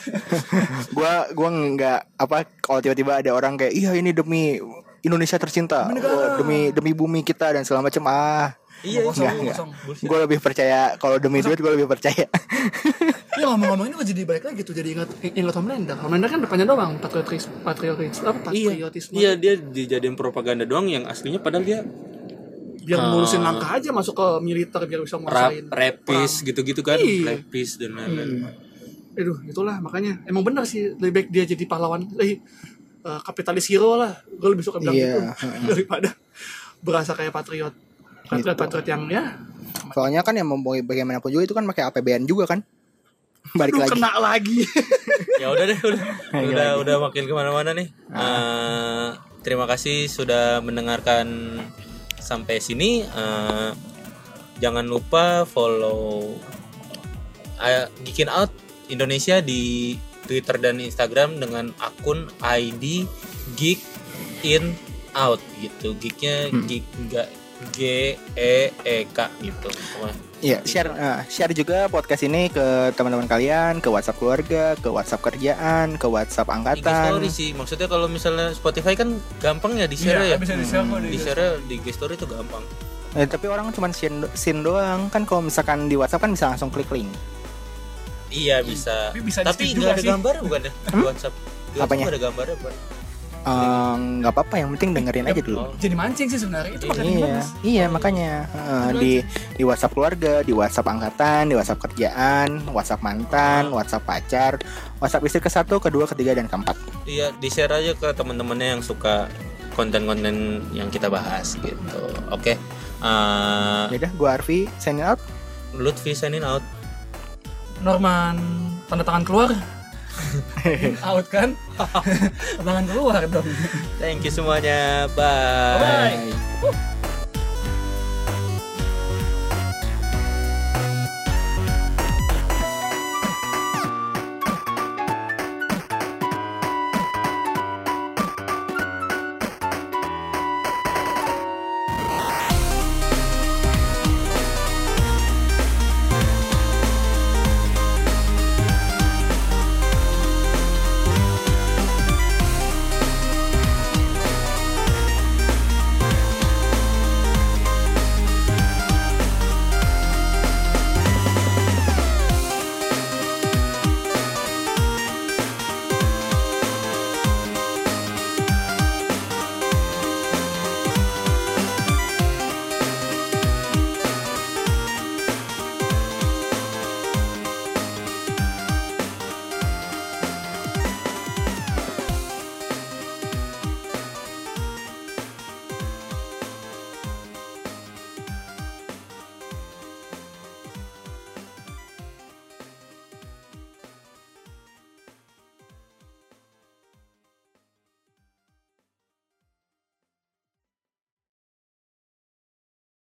gua gua nggak apa kalau tiba-tiba ada orang kayak iya ini demi Indonesia tercinta, oh, demi demi bumi kita dan segala macam ah. iya Kosong, Enggak, enggak. kosong. Gue lebih percaya kalau demi duit gue lebih percaya. Ya ngomong-ngomong ini kok jadi balik lagi tuh jadi ingat ingat Homelander. Homelander kan depannya doang patriotis patriotis apa iya patriotisme. iya dia dijadiin propaganda doang yang aslinya padahal dia Biar ngurusin langkah aja masuk ke militer biar bisa rap, nguasain. rapis gitu-gitu kan Iya. rapis dan lain-lain Aduh, itulah makanya emang benar sih lebih baik dia jadi pahlawan eh, eh, kapitalis hero lah. Gue lebih suka bilang Iya, gitu daripada berasa kayak patriot. Patriot patriot yang ya Soalnya kan yang mau bagaimanapun juga itu kan pakai APBN juga kan. Balik Aduh, lagi. kena lagi. ya udah deh udah udah udah makin ke mana-mana nih Eh, terima kasih sudah mendengarkan sampai sini Eh, jangan lupa follow uh, Geekin Out Indonesia di Twitter dan Instagram dengan akun ID Geek In Out gitu. Geeknya geek enggak G E E K gitu. Iya, share eh, share juga podcast ini ke teman-teman kalian, ke WhatsApp keluarga, ke WhatsApp kerjaan, ke WhatsApp angkatan. story sih. Maksudnya kalau misalnya Spotify kan gampang ya di share ya? bisa di share kok di share di story itu gampang. Eh, tapi orang cuma sin, sin doang. Kan kalau misalkan di WhatsApp kan bisa langsung klik link. Iya bisa Tapi bisa tapi nggak juga ada sih. gambar bukan ya di WhatsApp di WhatsApp Apanya? ada gambarnya bukan Eh, nggak apa-apa, yang penting dengerin aja dulu. Oh. Jadi mancing sih sebenarnya itu makanya Iya, bagus. iya makanya Eh, di di WhatsApp keluarga, di WhatsApp angkatan, di WhatsApp kerjaan, WhatsApp mantan, WhatsApp pacar, WhatsApp istri ke satu, kedua, ketiga dan keempat. iya di share aja ke teman-temannya yang suka konten-konten yang kita bahas gitu oke Eh, Ya udah, gua Arfi, signing out. Lutfi signing out Norman tanda tangan keluar. out kan? tanda tangan keluar dong. thank you semuanya bye. Bye. Bye.